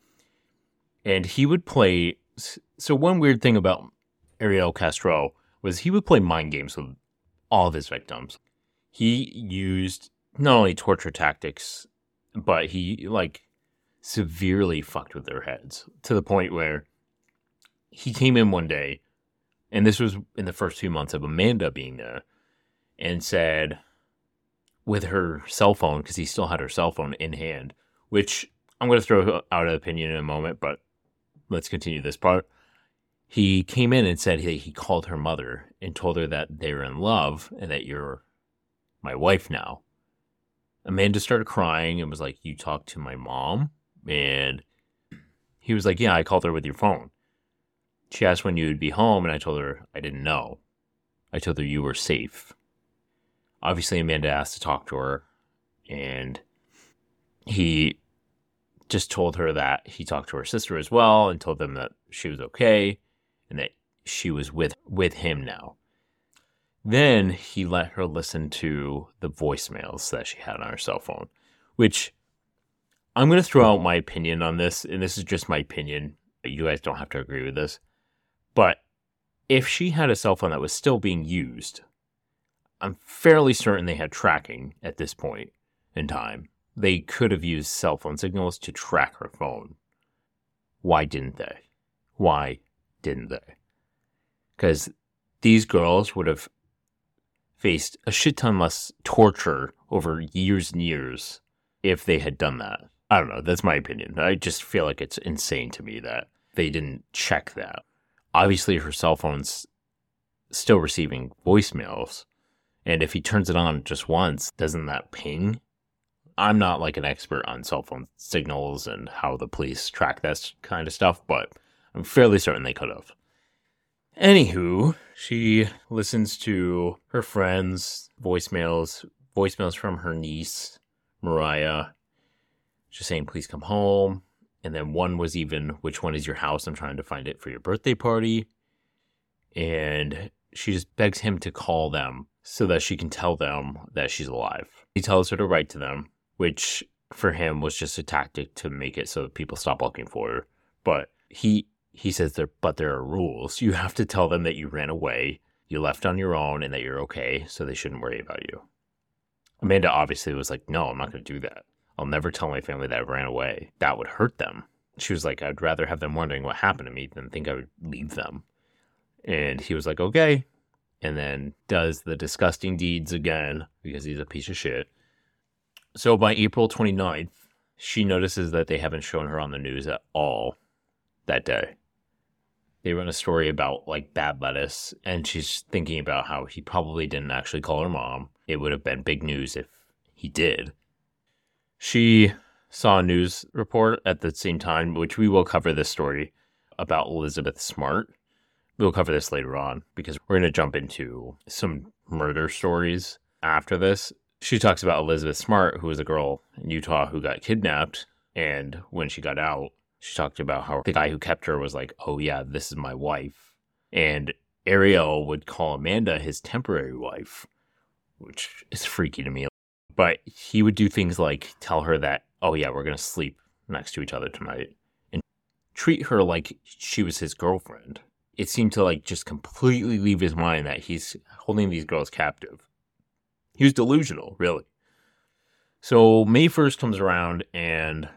And he would play. So, one weird thing about Ariel Castro was he would play mind games with all of his victims. He used not only torture tactics, but he like severely fucked with their heads to the point where he came in one day, and this was in the first few months of Amanda being there, and said, with her cell phone because he still had her cell phone in hand, which I'm going to throw out an opinion in a moment, but let's continue this part. He came in and said he, called her mother and told her that they were in love and that you're my wife now. Amanda started crying and was like, You talked to my mom? And he was like, Yeah, I called her with your phone. She asked when you would be home, and I told her I didn't know. I told her you were safe obviously Amanda asked to talk to her, and he just told her that he talked to her sister as well and told them that she was okay and that she was with with him now. Then he let her listen to the voicemails that she had on her cell phone, which I'm going to throw out my opinion on this, and this is just my opinion. You guys don't have to agree with this. But if she had a cell phone that was still being used, I'm fairly certain they had tracking at this point in time. They could have used cell phone signals to track her phone. Why didn't they? Why didn't they? Because these girls would have faced a shit ton less torture over years and years if they had done that. I don't know. That's my opinion. I just feel like it's insane to me that they didn't check that. Obviously, her cell phone's still receiving voicemails. And if he turns it on just once, doesn't that ping? I'm not like an expert on cell phone signals and how the police track that kind of stuff, but I'm fairly certain they could have. Anywho, she listens to her friends' voicemails, voicemails from her niece, Mariah, just saying, please come home. And then one was even, which one is your house? I'm trying to find it for your birthday party. And she just begs him to call them so that she can tell them that she's alive. He tells her to write to them, which for him was just a tactic to make it so people stop looking for her. But he he says there but there are rules. You have to tell them that you ran away, you left on your own, and that you're okay, so they shouldn't worry about you. Amanda obviously was like, No, I'm not gonna do that. I'll never tell my family that I ran away. That would hurt them. She was like, I'd rather have them wondering what happened to me than think I would leave them. And he was like, Okay. And then does the disgusting deeds again because he's a piece of shit. So by April 29th, she notices that they haven't shown her on the news at all that day. They run a story about like bad lettuce and she's thinking about how he probably didn't actually call her mom. It would have been big news if he did. She saw a news report at the same time which we will cover this story about elizabeth smart. We'll cover this later on because we're going to jump into some murder stories after this she talks about elizabeth smart who was a girl in utah who got kidnapped and when she got out she talked about how the guy who kept her was like, "Oh yeah, this is my wife," and Ariel would call Amanda his temporary wife, which is freaky to me. But he would do things like tell her that, "Oh yeah, we're gonna sleep next to each other tonight," and treat her like she was his girlfriend. It seemed to like just completely leave his mind that he's holding these girls captive. He was delusional, really. So May 1st comes around and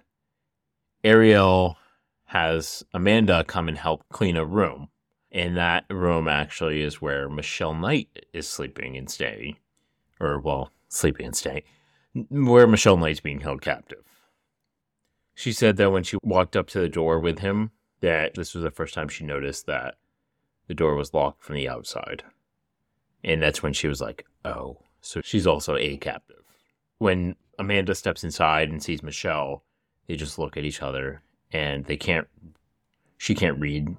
Ariel has Amanda come and help clean a room. And that room actually is where Michelle Knight is sleeping and staying. Or, well, sleeping and staying. Where Michelle Knight's being held captive. She said that when she walked up to the door with him, that this was the first time she noticed that the door was locked from the outside. And that's when she was like, oh, so she's also a captive. When Amanda steps inside and sees Michelle, they just look at each other and they can't she can't read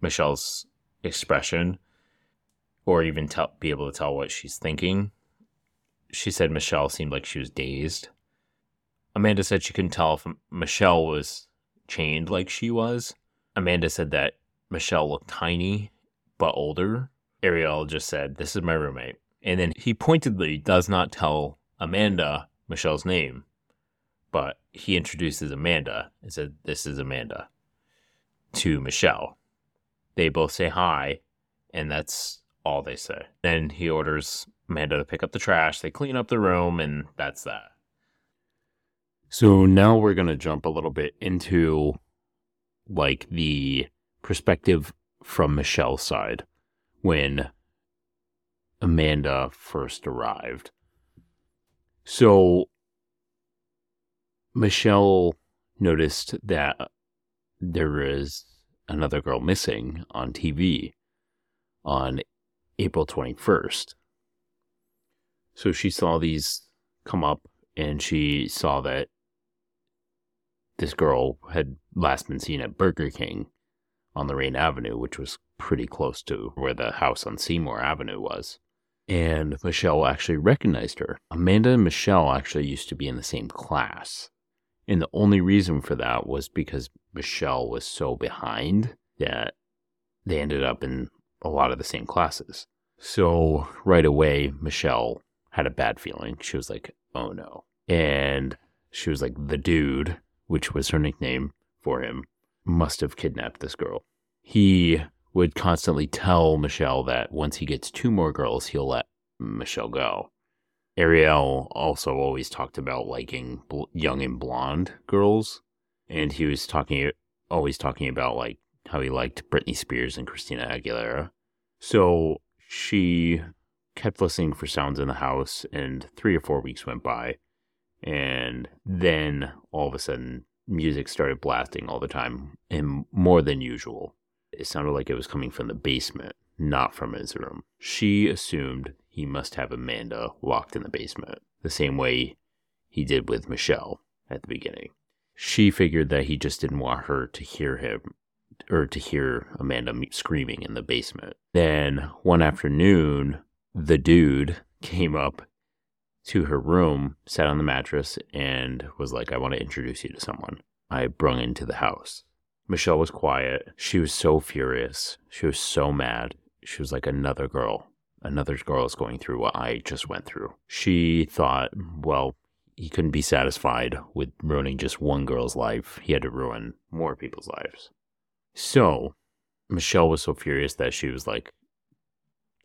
Michelle's expression or even tell be able to tell what she's thinking. She said Michelle seemed like she was dazed. Amanda said she couldn't tell if Michelle was chained like she was. Amanda said that Michelle looked tiny but older. Ariel just said, This is my roommate. And then he pointedly does not tell Amanda Michelle's name but he introduces Amanda and said, This is Amanda to Michelle. They both say hi, and that's all they say. Then he orders Amanda to pick up the trash. They clean up the room, and that's that. So now we're going to jump a little bit into like the perspective from Michelle's side when Amanda first arrived. So Michelle noticed that there is another girl missing on TV on April 21st. So she saw these come up and she saw that this girl had last been seen at Burger King on Lorain Avenue, which was pretty close to where the house on Seymour Avenue was. And Michelle actually recognized her. Amanda and Michelle actually used to be in the same class. And the only reason for that was because Michelle was so behind that they ended up in a lot of the same classes. So right away, Michelle had a bad feeling. She was like, oh no. And she was like, the dude, which was her nickname for him, must have kidnapped this girl. He would constantly tell Michelle that once he gets two more girls, he'll let Michelle go. Ariel also always talked about liking bl- young and blonde girls, and he was talking always talking about like how he liked Britney Spears and Christina Aguilera. So she kept listening for sounds in the house, and three or four weeks went by, and then all of a sudden, music started blasting all the time and more than usual. It sounded like it was coming from the basement, not from his room. She assumed he must have Amanda locked in the basement, the same way he did with Michelle at the beginning. She figured that he just didn't want her to hear him or to hear Amanda screaming in the basement. Then one afternoon, the dude came up to her room, sat on the mattress, and was like, I want to introduce you to someone I brung into the house. Michelle was quiet. She was so furious. She was so mad. She was like another girl another girl is going through what I just went through. She thought, well, he couldn't be satisfied with ruining just one girl's life. He had to ruin more people's lives. So, Michelle was so furious that she was like,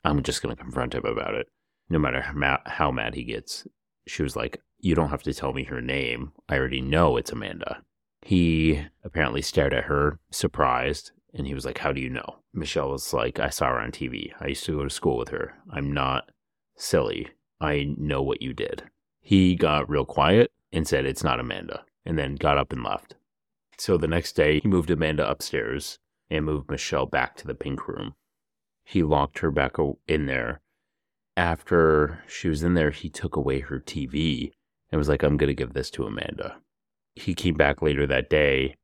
I'm just going to confront him about it. No matter how mad he gets, she was like, You don't have to tell me her name. I already know it's Amanda. He apparently stared at her, surprised, and he was like, How do you know? Michelle was like, I saw her on TV. I used to go to school with her. I'm not silly. I know what you did. He got real quiet and said, It's not Amanda, and then got up and left. So the next day, he moved Amanda upstairs and moved Michelle back to the pink room. He locked her back in there. After she was in there, he took away her TV and was like, I'm going to give this to Amanda. He came back later that day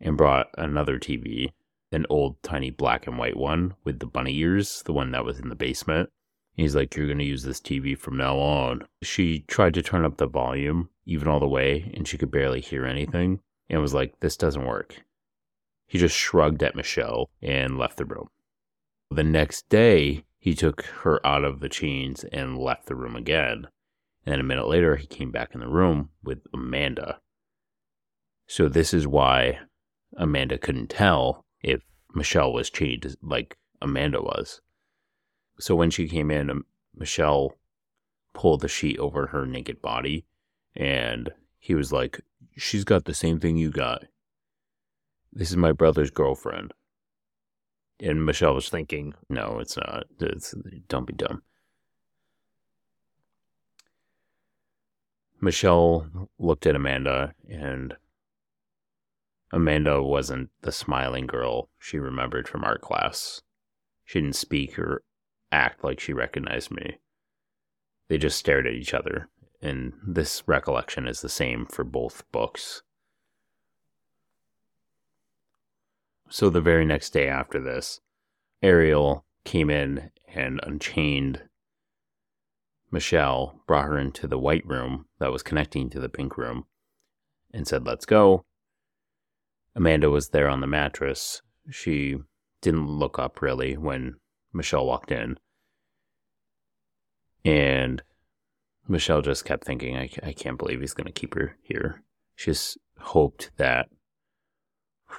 and brought another TV an old tiny black and white one with the bunny ears, the one that was in the basement. He's like, You're going to use this TV from now on. She tried to turn up the volume even all the way, and she could barely hear anything, and was like, This doesn't work. He just shrugged at Michelle and left the room. The next day, he took her out of the chains and left the room again. And a minute later, he came back in the room with Amanda. So, this is why Amanda couldn't tell if Michelle was chained like Amanda was. So when she came in, um, Michelle pulled the sheet over her naked body, and he was like, She's got the same thing you got. This is my brother's girlfriend. And Michelle was thinking, No, it's not. It's, don't be dumb. Michelle looked at Amanda and Amanda wasn't the smiling girl she remembered from art class. She didn't speak or act like she recognized me. They just stared at each other, and this recollection is the same for both books. So the very next day after this, Ariel came in and unchained Michelle, brought her into the white room that was connecting to the pink room, and said, Let's go. Amanda was there on the mattress. She didn't look up really when Michelle walked in. And Michelle just kept thinking, I, I can't believe he's going to keep her here. She just hoped that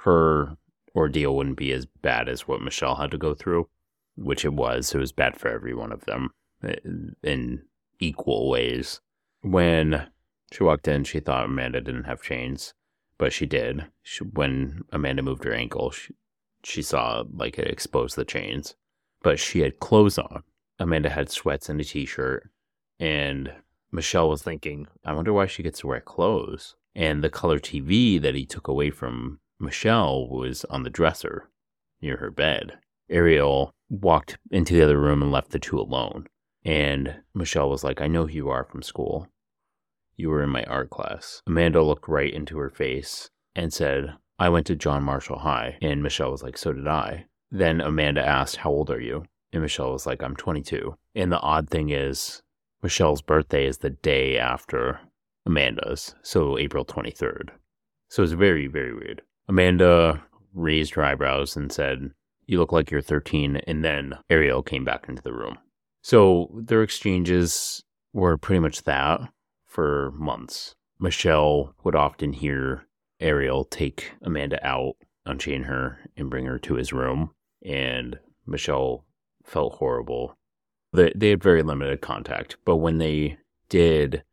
her ordeal wouldn't be as bad as what Michelle had to go through, which it was. It was bad for every one of them in equal ways. When she walked in, she thought Amanda didn't have chains but she did. She, when Amanda moved her ankle, she, she saw like it exposed the chains, but she had clothes on. Amanda had sweats and a t shirt, and Michelle was thinking, I wonder why she gets to wear clothes. And the color TV that he took away from Michelle was on the dresser near her bed. Ariel walked into the other room and left the two alone. And Michelle was like, I know who you are from school. You were in my art class. Amanda looked right into her face and said, I went to John Marshall High. And Michelle was like, So did I. Then Amanda asked, How old are you? And Michelle was like, I'm 22. And the odd thing is, Michelle's birthday is the day after Amanda's, so April 23rd. So it's very, very weird. Amanda raised her eyebrows and said, You look like you're 13. And then Ariel came back into the room. So their exchanges were pretty much that for months. Michelle would often hear Ariel take Amanda out unchain her and bring her to his room. And Michelle felt horrible. They, they had very limited contact, but when they did,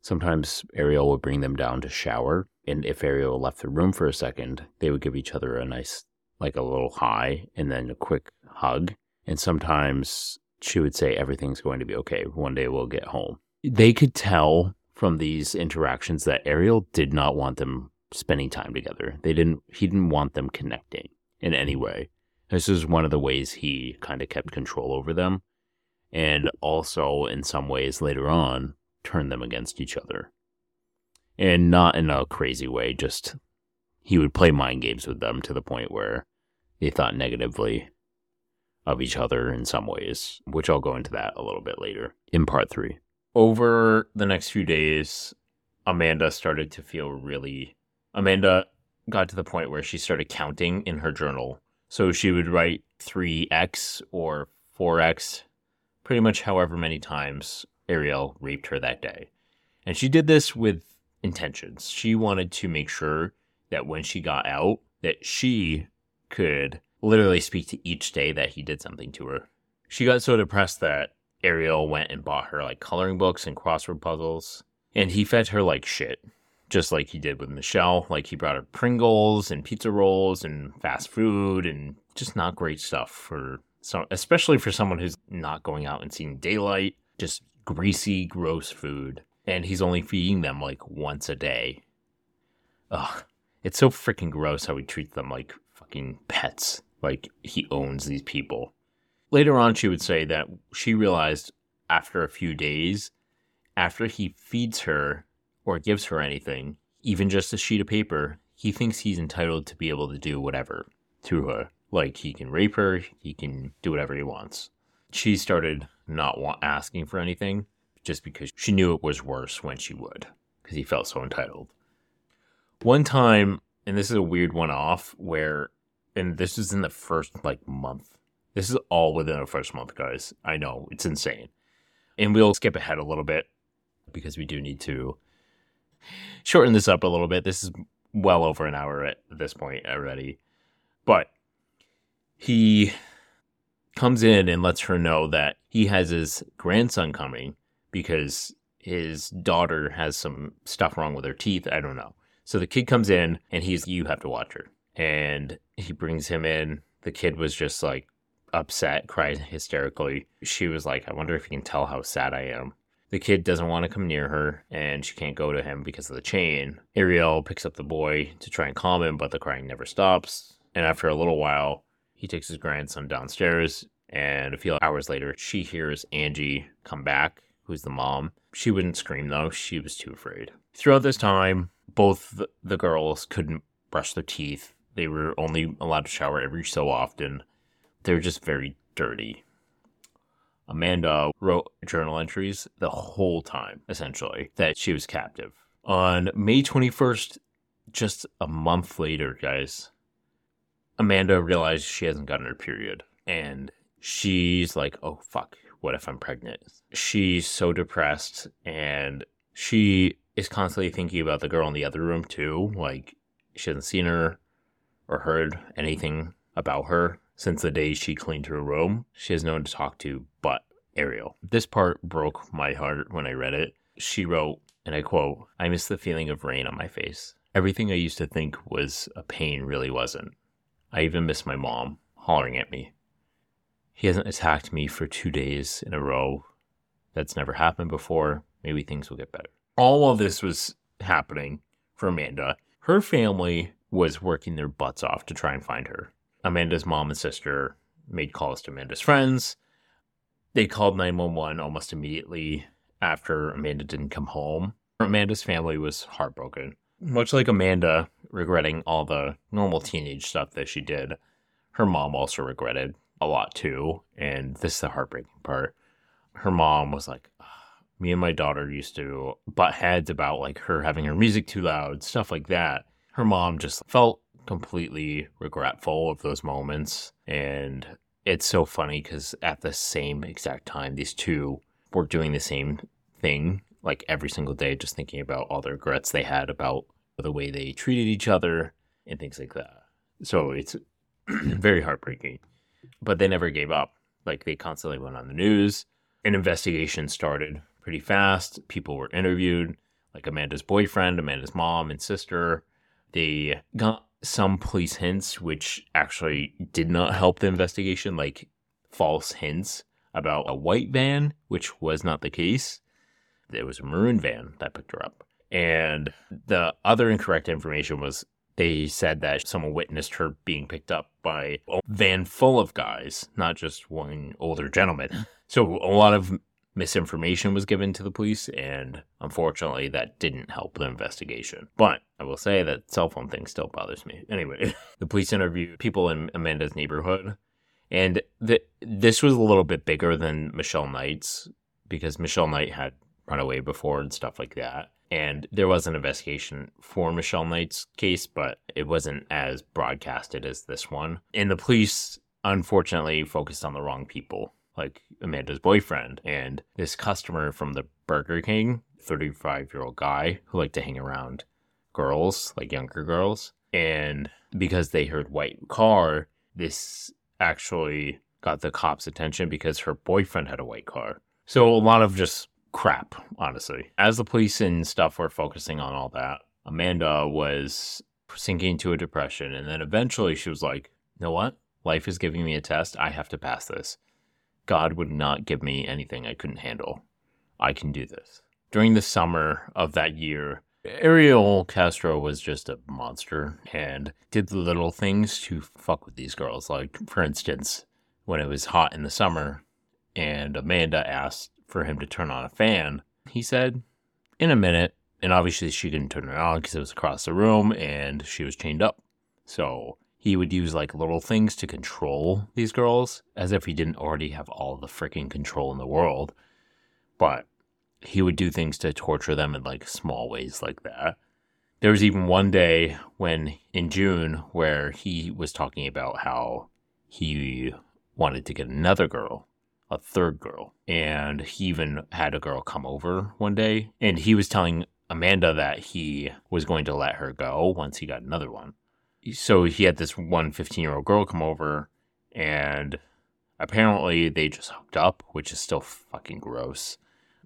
sometimes Ariel would bring them down to shower. And if Ariel left the room for a second, they would give each other a nice, like a little high and then a quick hug. And sometimes she would say, Everything's going to be okay. One day we'll get home. They could tell from these interactions that Ariel did not want them spending time together. They didn't he didn't want them connecting in any way. This is one of the ways he kind of kept control over them and also in some ways later on turned them against each other. And not in a crazy way, just he would play mind games with them to the point where they thought negatively of each other in some ways, which I'll go into that a little bit later in part three. Over the next few days, Amanda started to feel really. Amanda got to the point where she started counting in her journal. So she would write 3x or 4x, pretty much however many times Ariel raped her that day. And she did this with intentions. She wanted to make sure that when she got out, that she could literally speak to each day that he did something to her. She got so depressed that Ariel went and bought her like coloring books and crossword puzzles, and he fed her like shit, just like he did with Michelle. Like he brought her Pringles and pizza rolls and fast food and just not great stuff for some, especially for someone who's not going out and seeing daylight. Just greasy, gross food, and he's only feeding them like once a day. Ugh, it's so freaking gross how he treats them like fucking pets like he owns these people. Later on, she would say that she realized after a few days, after he feeds her or gives her anything, even just a sheet of paper, he thinks he's entitled to be able to do whatever to her. Like he can rape her, he can do whatever he wants. She started not asking for anything just because she knew it was worse when she would, because he felt so entitled. One time, and this is a weird one off, where and this is in the first like month. This is all within the first month, guys. I know it's insane. And we'll skip ahead a little bit because we do need to shorten this up a little bit. This is well over an hour at this point already. But he comes in and lets her know that he has his grandson coming because his daughter has some stuff wrong with her teeth. I don't know. So the kid comes in and he's, you have to watch her and he brings him in. The kid was just like upset, cried hysterically. She was like, I wonder if you can tell how sad I am. The kid doesn't want to come near her, and she can't go to him because of the chain. Ariel picks up the boy to try and calm him, but the crying never stops. And after a little while, he takes his grandson downstairs, and a few hours later, she hears Angie come back, who's the mom. She wouldn't scream though, she was too afraid. Throughout this time, both the girls couldn't brush their teeth. They were only allowed to shower every so often. They were just very dirty. Amanda wrote journal entries the whole time, essentially, that she was captive. On May 21st, just a month later, guys, Amanda realized she hasn't gotten her period. And she's like, oh, fuck, what if I'm pregnant? She's so depressed and she is constantly thinking about the girl in the other room, too. Like, she hasn't seen her or heard anything about her since the day she cleaned her room. She has no one to talk to but Ariel. This part broke my heart when I read it. She wrote, and I quote, I miss the feeling of rain on my face. Everything I used to think was a pain really wasn't. I even miss my mom hollering at me. He hasn't attacked me for two days in a row. That's never happened before. Maybe things will get better. All of this was happening for Amanda. Her family was working their butts off to try and find her. Amanda's mom and sister made calls to Amanda's friends. They called 911 almost immediately after Amanda didn't come home. Amanda's family was heartbroken. Much like Amanda regretting all the normal teenage stuff that she did, her mom also regretted a lot too. And this is the heartbreaking part. Her mom was like, ah, me and my daughter used to butt heads about like her having her music too loud, stuff like that her mom just felt completely regretful of those moments. And it's so funny because at the same exact time, these two were doing the same thing, like every single day, just thinking about all the regrets they had about the way they treated each other and things like that. So it's (clears throat) very heartbreaking. But they never gave up. Like they constantly went on the news. An investigation started pretty fast. People were interviewed, like Amanda's boyfriend, Amanda's mom and sister. They got some police hints, which actually did not help the investigation, like false hints about a white van, which was not the case. It was a maroon van that picked her up. And the other incorrect information was they said that someone witnessed her being picked up by a van full of guys, not just one older gentleman. (laughs) So a lot of misinformation was given to the police, and unfortunately, that didn't help the investigation. But I will say that cell phone thing still bothers me. (laughs) Anyway, the police interviewed people in Amanda's neighborhood, and the, this was a little bit bigger than Michelle Knight's because Michelle Knight had run away before and stuff like that. And there was an investigation for Michelle Knight's case, but it wasn't as broadcasted as this one. And the police, unfortunately, focused on the wrong people, like Amanda's boyfriend and this customer from the Burger King, 35 year old guy who liked to hang around girls, like younger girls. And because they heard white car, this actually got the cops' attention because her boyfriend had a white car. So a lot of just crap, honestly. As the police and stuff were focusing on all that, Amanda was sinking into a depression. And then eventually she was like, you know what? Life is giving me a test. I have to pass this. God would not give me anything I couldn't handle. I can do this. During the summer of that year, Ariel Castro was just a monster and did the little things to fuck with these girls. Like, for instance, when it was hot in the summer and Amanda asked for him to turn on a fan, he said, in a minute. And obviously, she didn't turn it on because it was across the room and she was chained up. So he would use like little things to control these girls as if he didn't already have all the freaking control in the world. But he would do things to torture them in like small ways like that. There was even one day when in June where he was talking about how he wanted to get another girl a third girl. And he even had a girl come over one day. And he was telling Amanda that he was going to let her go once he got another one. So he had this one 15 year old girl come over. And apparently they just hooked up, which is still fucking gross.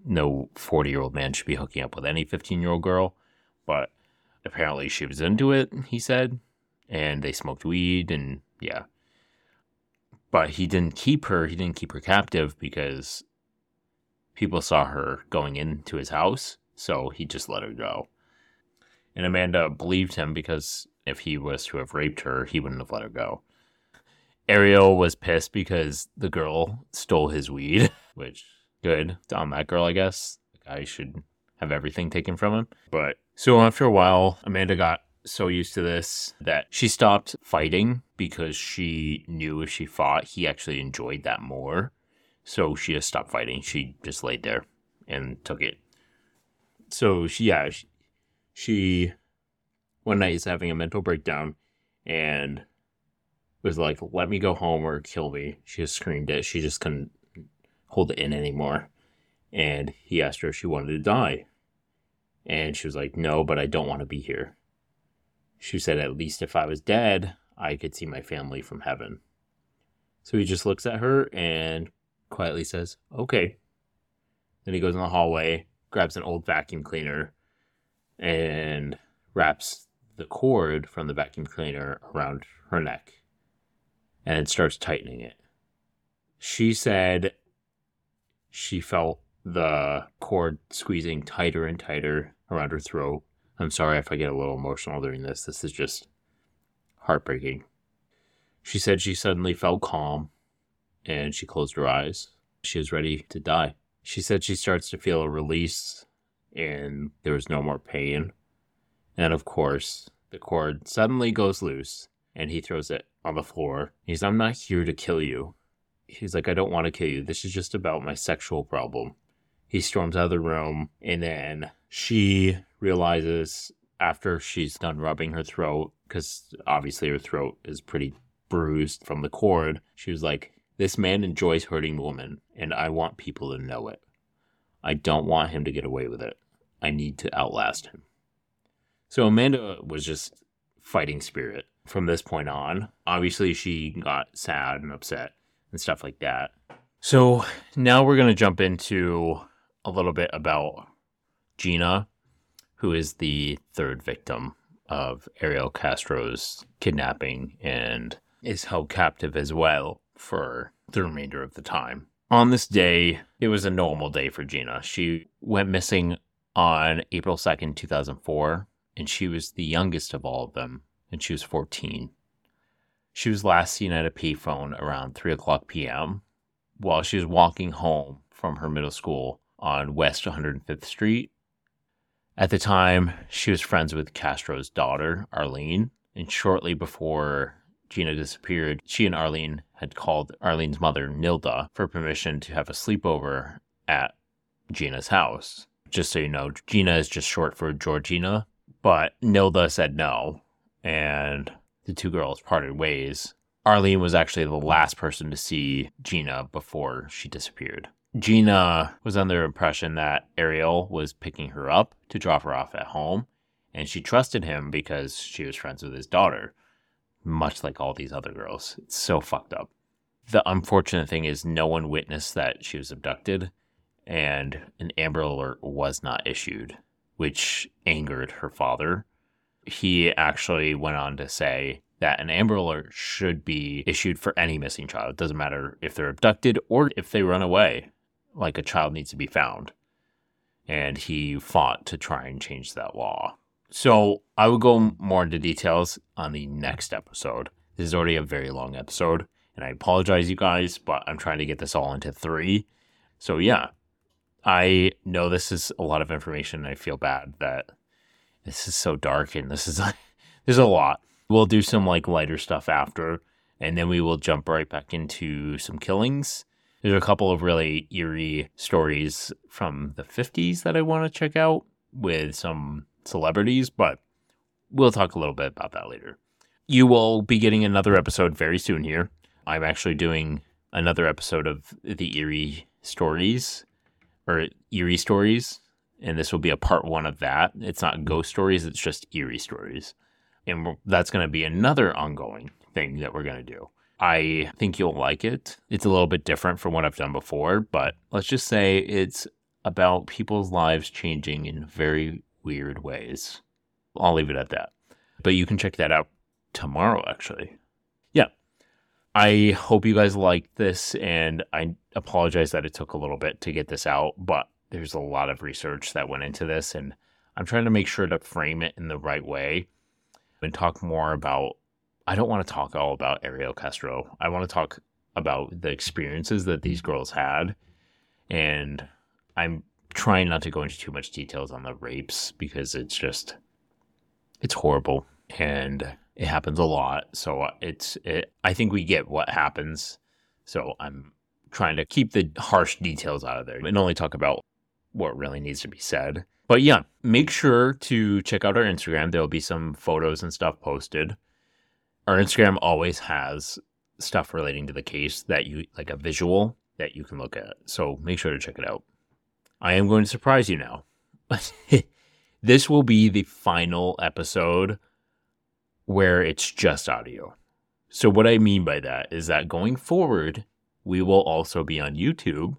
No 40 year old man should be hooking up with any 15 year old girl. But apparently she was into it, he said. And they smoked weed and yeah but he didn't keep her. He didn't keep her captive because people saw her going into his house. So he just let her go. And Amanda believed him because if he was to have raped her, he wouldn't have let her go. Ariel was pissed because the girl stole his weed, (laughs) which good on that girl, I guess. The guy should have everything taken from him. But so after a while, Amanda got so used to this that she stopped fighting because she knew if she fought, he actually enjoyed that more. So she just stopped fighting. She just laid there and took it. So she, yeah, she, she one night he's having a mental breakdown and was like, let me go home or kill me. She just screamed it. She just couldn't hold it in anymore. And he asked her if she wanted to die. And she was like, no, but I don't want to be here. She said, At least if I was dead, I could see my family from heaven. So he just looks at her and quietly says, Okay. Then he goes in the hallway, grabs an old vacuum cleaner, and wraps the cord from the vacuum cleaner around her neck and starts tightening it. She said she felt the cord squeezing tighter and tighter around her throat I'm sorry if I get a little emotional during this. This is just heartbreaking. She said she suddenly felt calm and she closed her eyes. She was ready to die. She said she starts to feel a release and there was no more pain. And of course, the cord suddenly goes loose and he throws it on the floor. He's, I'm not here to kill you. He's like, I don't want to kill you. This is just about my sexual problem. He storms out of the room and then she realizes after she's done rubbing her throat, because obviously her throat is pretty bruised from the cord, she was like, This man enjoys hurting women, and I want people to know it. I don't want him to get away with it. I need to outlast him. So Amanda was just fighting spirit. from this point on. Obviously, she got sad and upset and stuff like that. So now we're going to jump into a little bit about Gina, who is the third victim of Ariel Castro's kidnapping and is held captive as well for the remainder of the time. On this day, it was a normal day for Gina. She went missing on April 2nd, 2004, and she was the youngest of all of them, and she was 14. She was last seen at a payphone around 3 o'clock p.m. while she was walking home from her middle school on West 105th Street. At the time, she was friends with Castro's daughter, Arlene, and shortly before Gina disappeared, she and Arlene had called Arlene's mother, Nilda, for permission to have a sleepover at Gina's house. Just so you know, Gina is just short for Georgina, but Nilda said no, and the two girls parted ways. Arlene was actually the last person to see Gina before she disappeared. Gina was under the impression that Ariel was picking her up to drop her off at home, and she trusted him because she was friends with his daughter, much like all these other girls. It's so fucked up. The unfortunate thing is, no one witnessed that she was abducted, and an Amber Alert was not issued, which angered her father. He actually went on to say that an Amber Alert should be issued for any missing child. It doesn't matter if they're abducted or if they run away like a child needs to be found. And he fought to try and change that law. So I will go more into details on the next episode. This is already a very long episode, and I apologize, you guys, but I'm trying to get this all into three. So yeah, I know this is a lot of information. I feel bad that this is so dark and this is like, (laughs) there's a lot. We'll do some like lighter stuff after, and then we will jump right back into some killings there's a couple of really eerie stories from the 50s that I want to check out with some celebrities, but we'll talk a little bit about that later. You will be getting another episode very soon here. I'm actually doing another episode of the eerie stories or eerie stories, and this will be a part one of that. It's not mm-hmm. ghost stories, it's just eerie stories. And that's going to be another ongoing thing that we're going to do. I think you'll like it. It's a little bit different from what I've done before, but let's just say it's about people's lives changing in very weird ways. I'll leave it at that. But you can check that out tomorrow, actually. I hope you guys liked this, and I apologize that it took a little bit to get this out, but there's a lot of research that went into this, and I'm trying to make sure to frame it in the right way and talk more about I don't want to talk all about Ariel Castro. I want to talk about the experiences that these girls had. And I'm trying not to go into too much details on the rapes because it's just it's horrible and it happens a lot. So uh, it's it, I think we get what happens. So I'm trying to keep the harsh details out of there and only talk about what really needs to be said. But yeah, make sure to check out our Instagram. There'll be some photos and stuff posted our Instagram always has stuff relating to the case that you like a visual that you can look at. So make sure to check it out. I am going to surprise you now. (laughs) this will be the final episode where it's just audio. So, what I mean by that is that going forward, we will also be on YouTube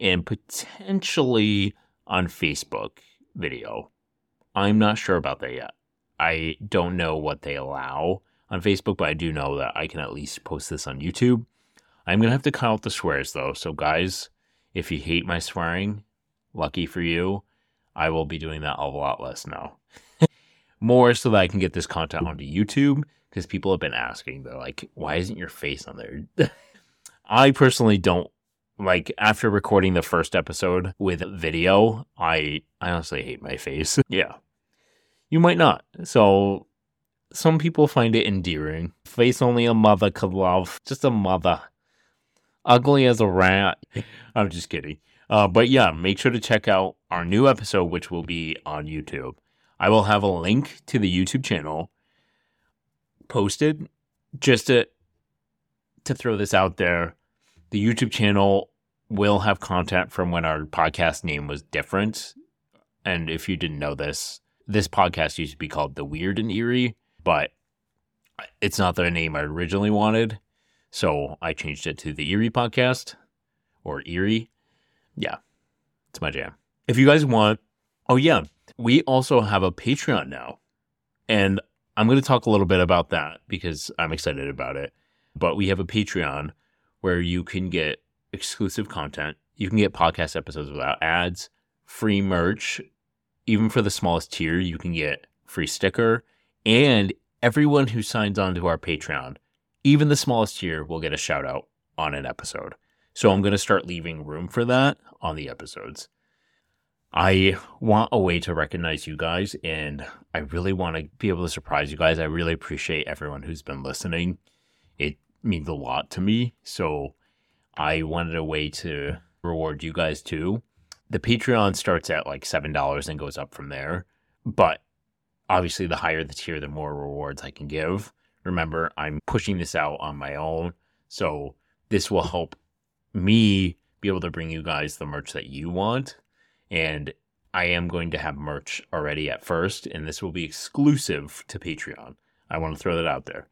and potentially on Facebook video. I'm not sure about that yet. I don't know what they allow on Facebook, but I do know that I can at least post this on YouTube. I'm going to have to cut out the swears though. So, guys, if you hate my swearing, lucky for you, I will be doing that a lot less now. More so that I can get this content onto YouTube because people have been asking, they're like, why isn't your face on there? (laughs) I personally don't like after recording the first episode with video, I I honestly hate my face. (laughs) yeah. You might not. So some people find it endearing. Face only a mother could love. Just a mother. Ugly as a rat. (laughs) I'm just kidding. Uh, but yeah, make sure to check out our new episode, which will be on YouTube. I will have a link to the YouTube channel posted just to to throw this out there. The YouTube channel will have content from when our podcast name was different. And if you didn't know this, this podcast used to be called The Weird and Eerie but It's not the name I originally wanted, so I changed it to the Eerie Podcast or Eerie. Yeah, it's my jam. If you guys want, oh yeah, we also have a Patreon now. And I'm going to talk a little bit about that because I'm excited about it. But we have a Patreon where you can get exclusive content. You can get podcast episodes without ads, free merch. Even for the smallest tier, you can get free sticker. And everyone who signs on to our Patreon, even the smallest tier, will get a shout out on an episode. So I'm going to start leaving room for that on the episodes. I want a way to recognize you guys, and I really want to be able to surprise you guys. I really appreciate everyone who's been listening. It means a lot to me. So I wanted a way to reward you guys too. The Patreon starts at like $7 and goes up from there. But obviously, the higher the tier, the more rewards I can give. Remember, I'm pushing this out on my own. So this will help me be able to bring you guys the merch that you want and I am going to have merch already at first, and this will be exclusive to Patreon. I want to throw that out there.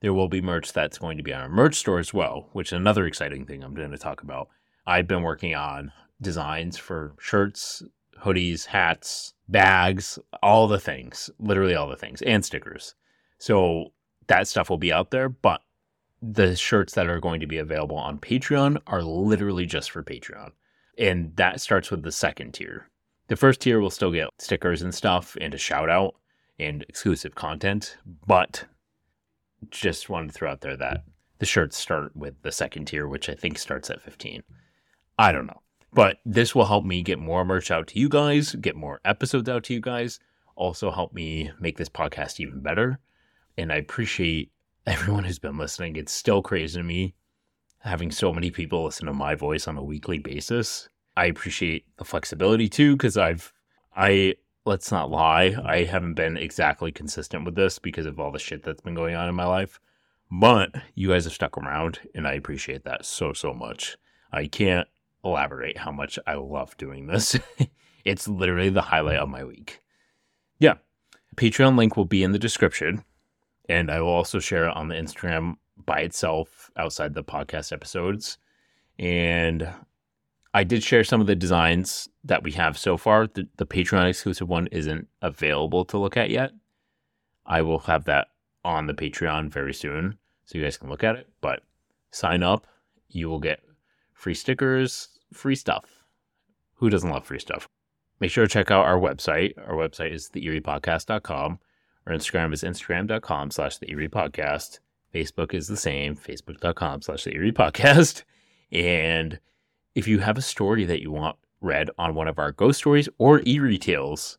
There will be merch that's going to be on our merch store as well, which is another exciting thing I'm going to talk about. I've been working on designs for shirts, hoodies, hats, bags, all the things, literally all the things, and stickers. So that stuff will be out there, but the shirts that are going to be available on Patreon are literally just for Patreon. And that starts with the second tier. The first tier will still get stickers and stuff and a shout out and exclusive content, but just wanted to throw out there that the shirts start with the second tier, which I think starts at 15. I don't know. But this will help me get more merch out to you guys, get more episodes out to you guys, also help me make this podcast even better. And I appreciate everyone who's been listening. It's still crazy to me having so many people listen to my voice on a weekly basis. I appreciate the flexibility too, because I've, I, let's not lie, I haven't been exactly consistent with this because of all the shit that's been going on in my life. But you guys have stuck around, and I appreciate that so, so much. I can't elaborate how much I love doing this. (laughs) it's literally the highlight of my week. Yeah. Patreon link will be in the description, and I will also share it on the Instagram by itself outside the podcast episodes. And I did share some of the designs that we have so far. The, the Patreon exclusive one isn't available to look at yet. I will have that on the Patreon very soon so you guys can look at it. But sign up, you will get free stickers, free stuff. Who doesn't love free stuff? Make sure to check out our website. Our website is theeeriepodcast.com. Our Instagram is instagram.com slash the Eerie Podcast. Facebook is the same, facebook.com slash the Eerie Podcast. And if you have a story that you want read on one of our ghost stories or eerie tales,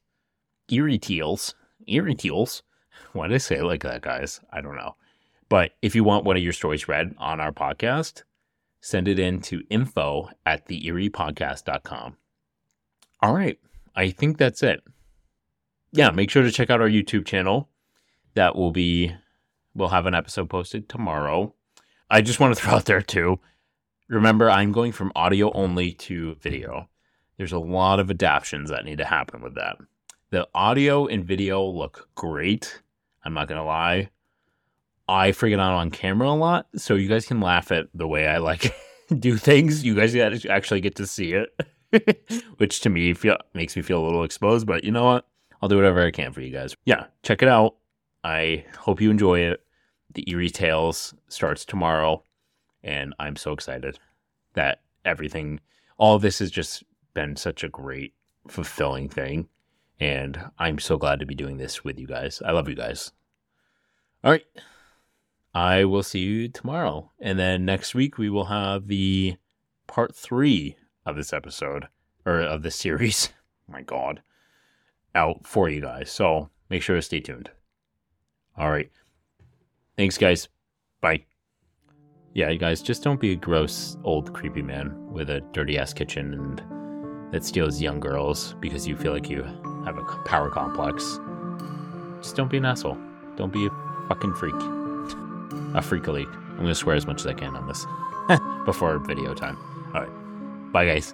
eerie tales, eerie tales. Why did I say it like that, guys? I don't know. But if you want one of your stories read on our podcast, send it in to info at theeeriepodcast.com. All right. I think that's it. Yeah, make sure to check out our YouTube channel. That will be We'll have an episode posted tomorrow. I just want to (laughs) throw out there too. Remember, I'm going from audio only to video. There's a lot of adaptations that need to happen with that. The audio and video look great. I'm not going to lie. I freak out on camera a lot, so you guys can laugh at the way I like (laughs) do things. You guys actually get to see it, (laughs) which to me feel makes me feel a little exposed. But you know what? I'll do whatever I can for you guys. Yeah, check it out. I hope you enjoy it. The Eerie Tales starts tomorrow, and I'm so excited that everything, all this has just been such a great, fulfilling thing. And I'm so glad to be doing this with you guys. I love you guys. All right. I will see you tomorrow. And then next week, we will have the part three of this episode or of this series. (laughs) Oh my God. Out for you guys. So make sure to stay tuned. All right. Thanks, guys. Bye. Yeah, you guys, just don't be a gross, old, creepy man with a dirty ass kitchen and that steals young girls because you feel like you have a power complex. Just don't be an asshole. Don't be a fucking freak. A freakily. I'm gonna swear as much as I can on this (laughs) before video time. All right. Bye, guys.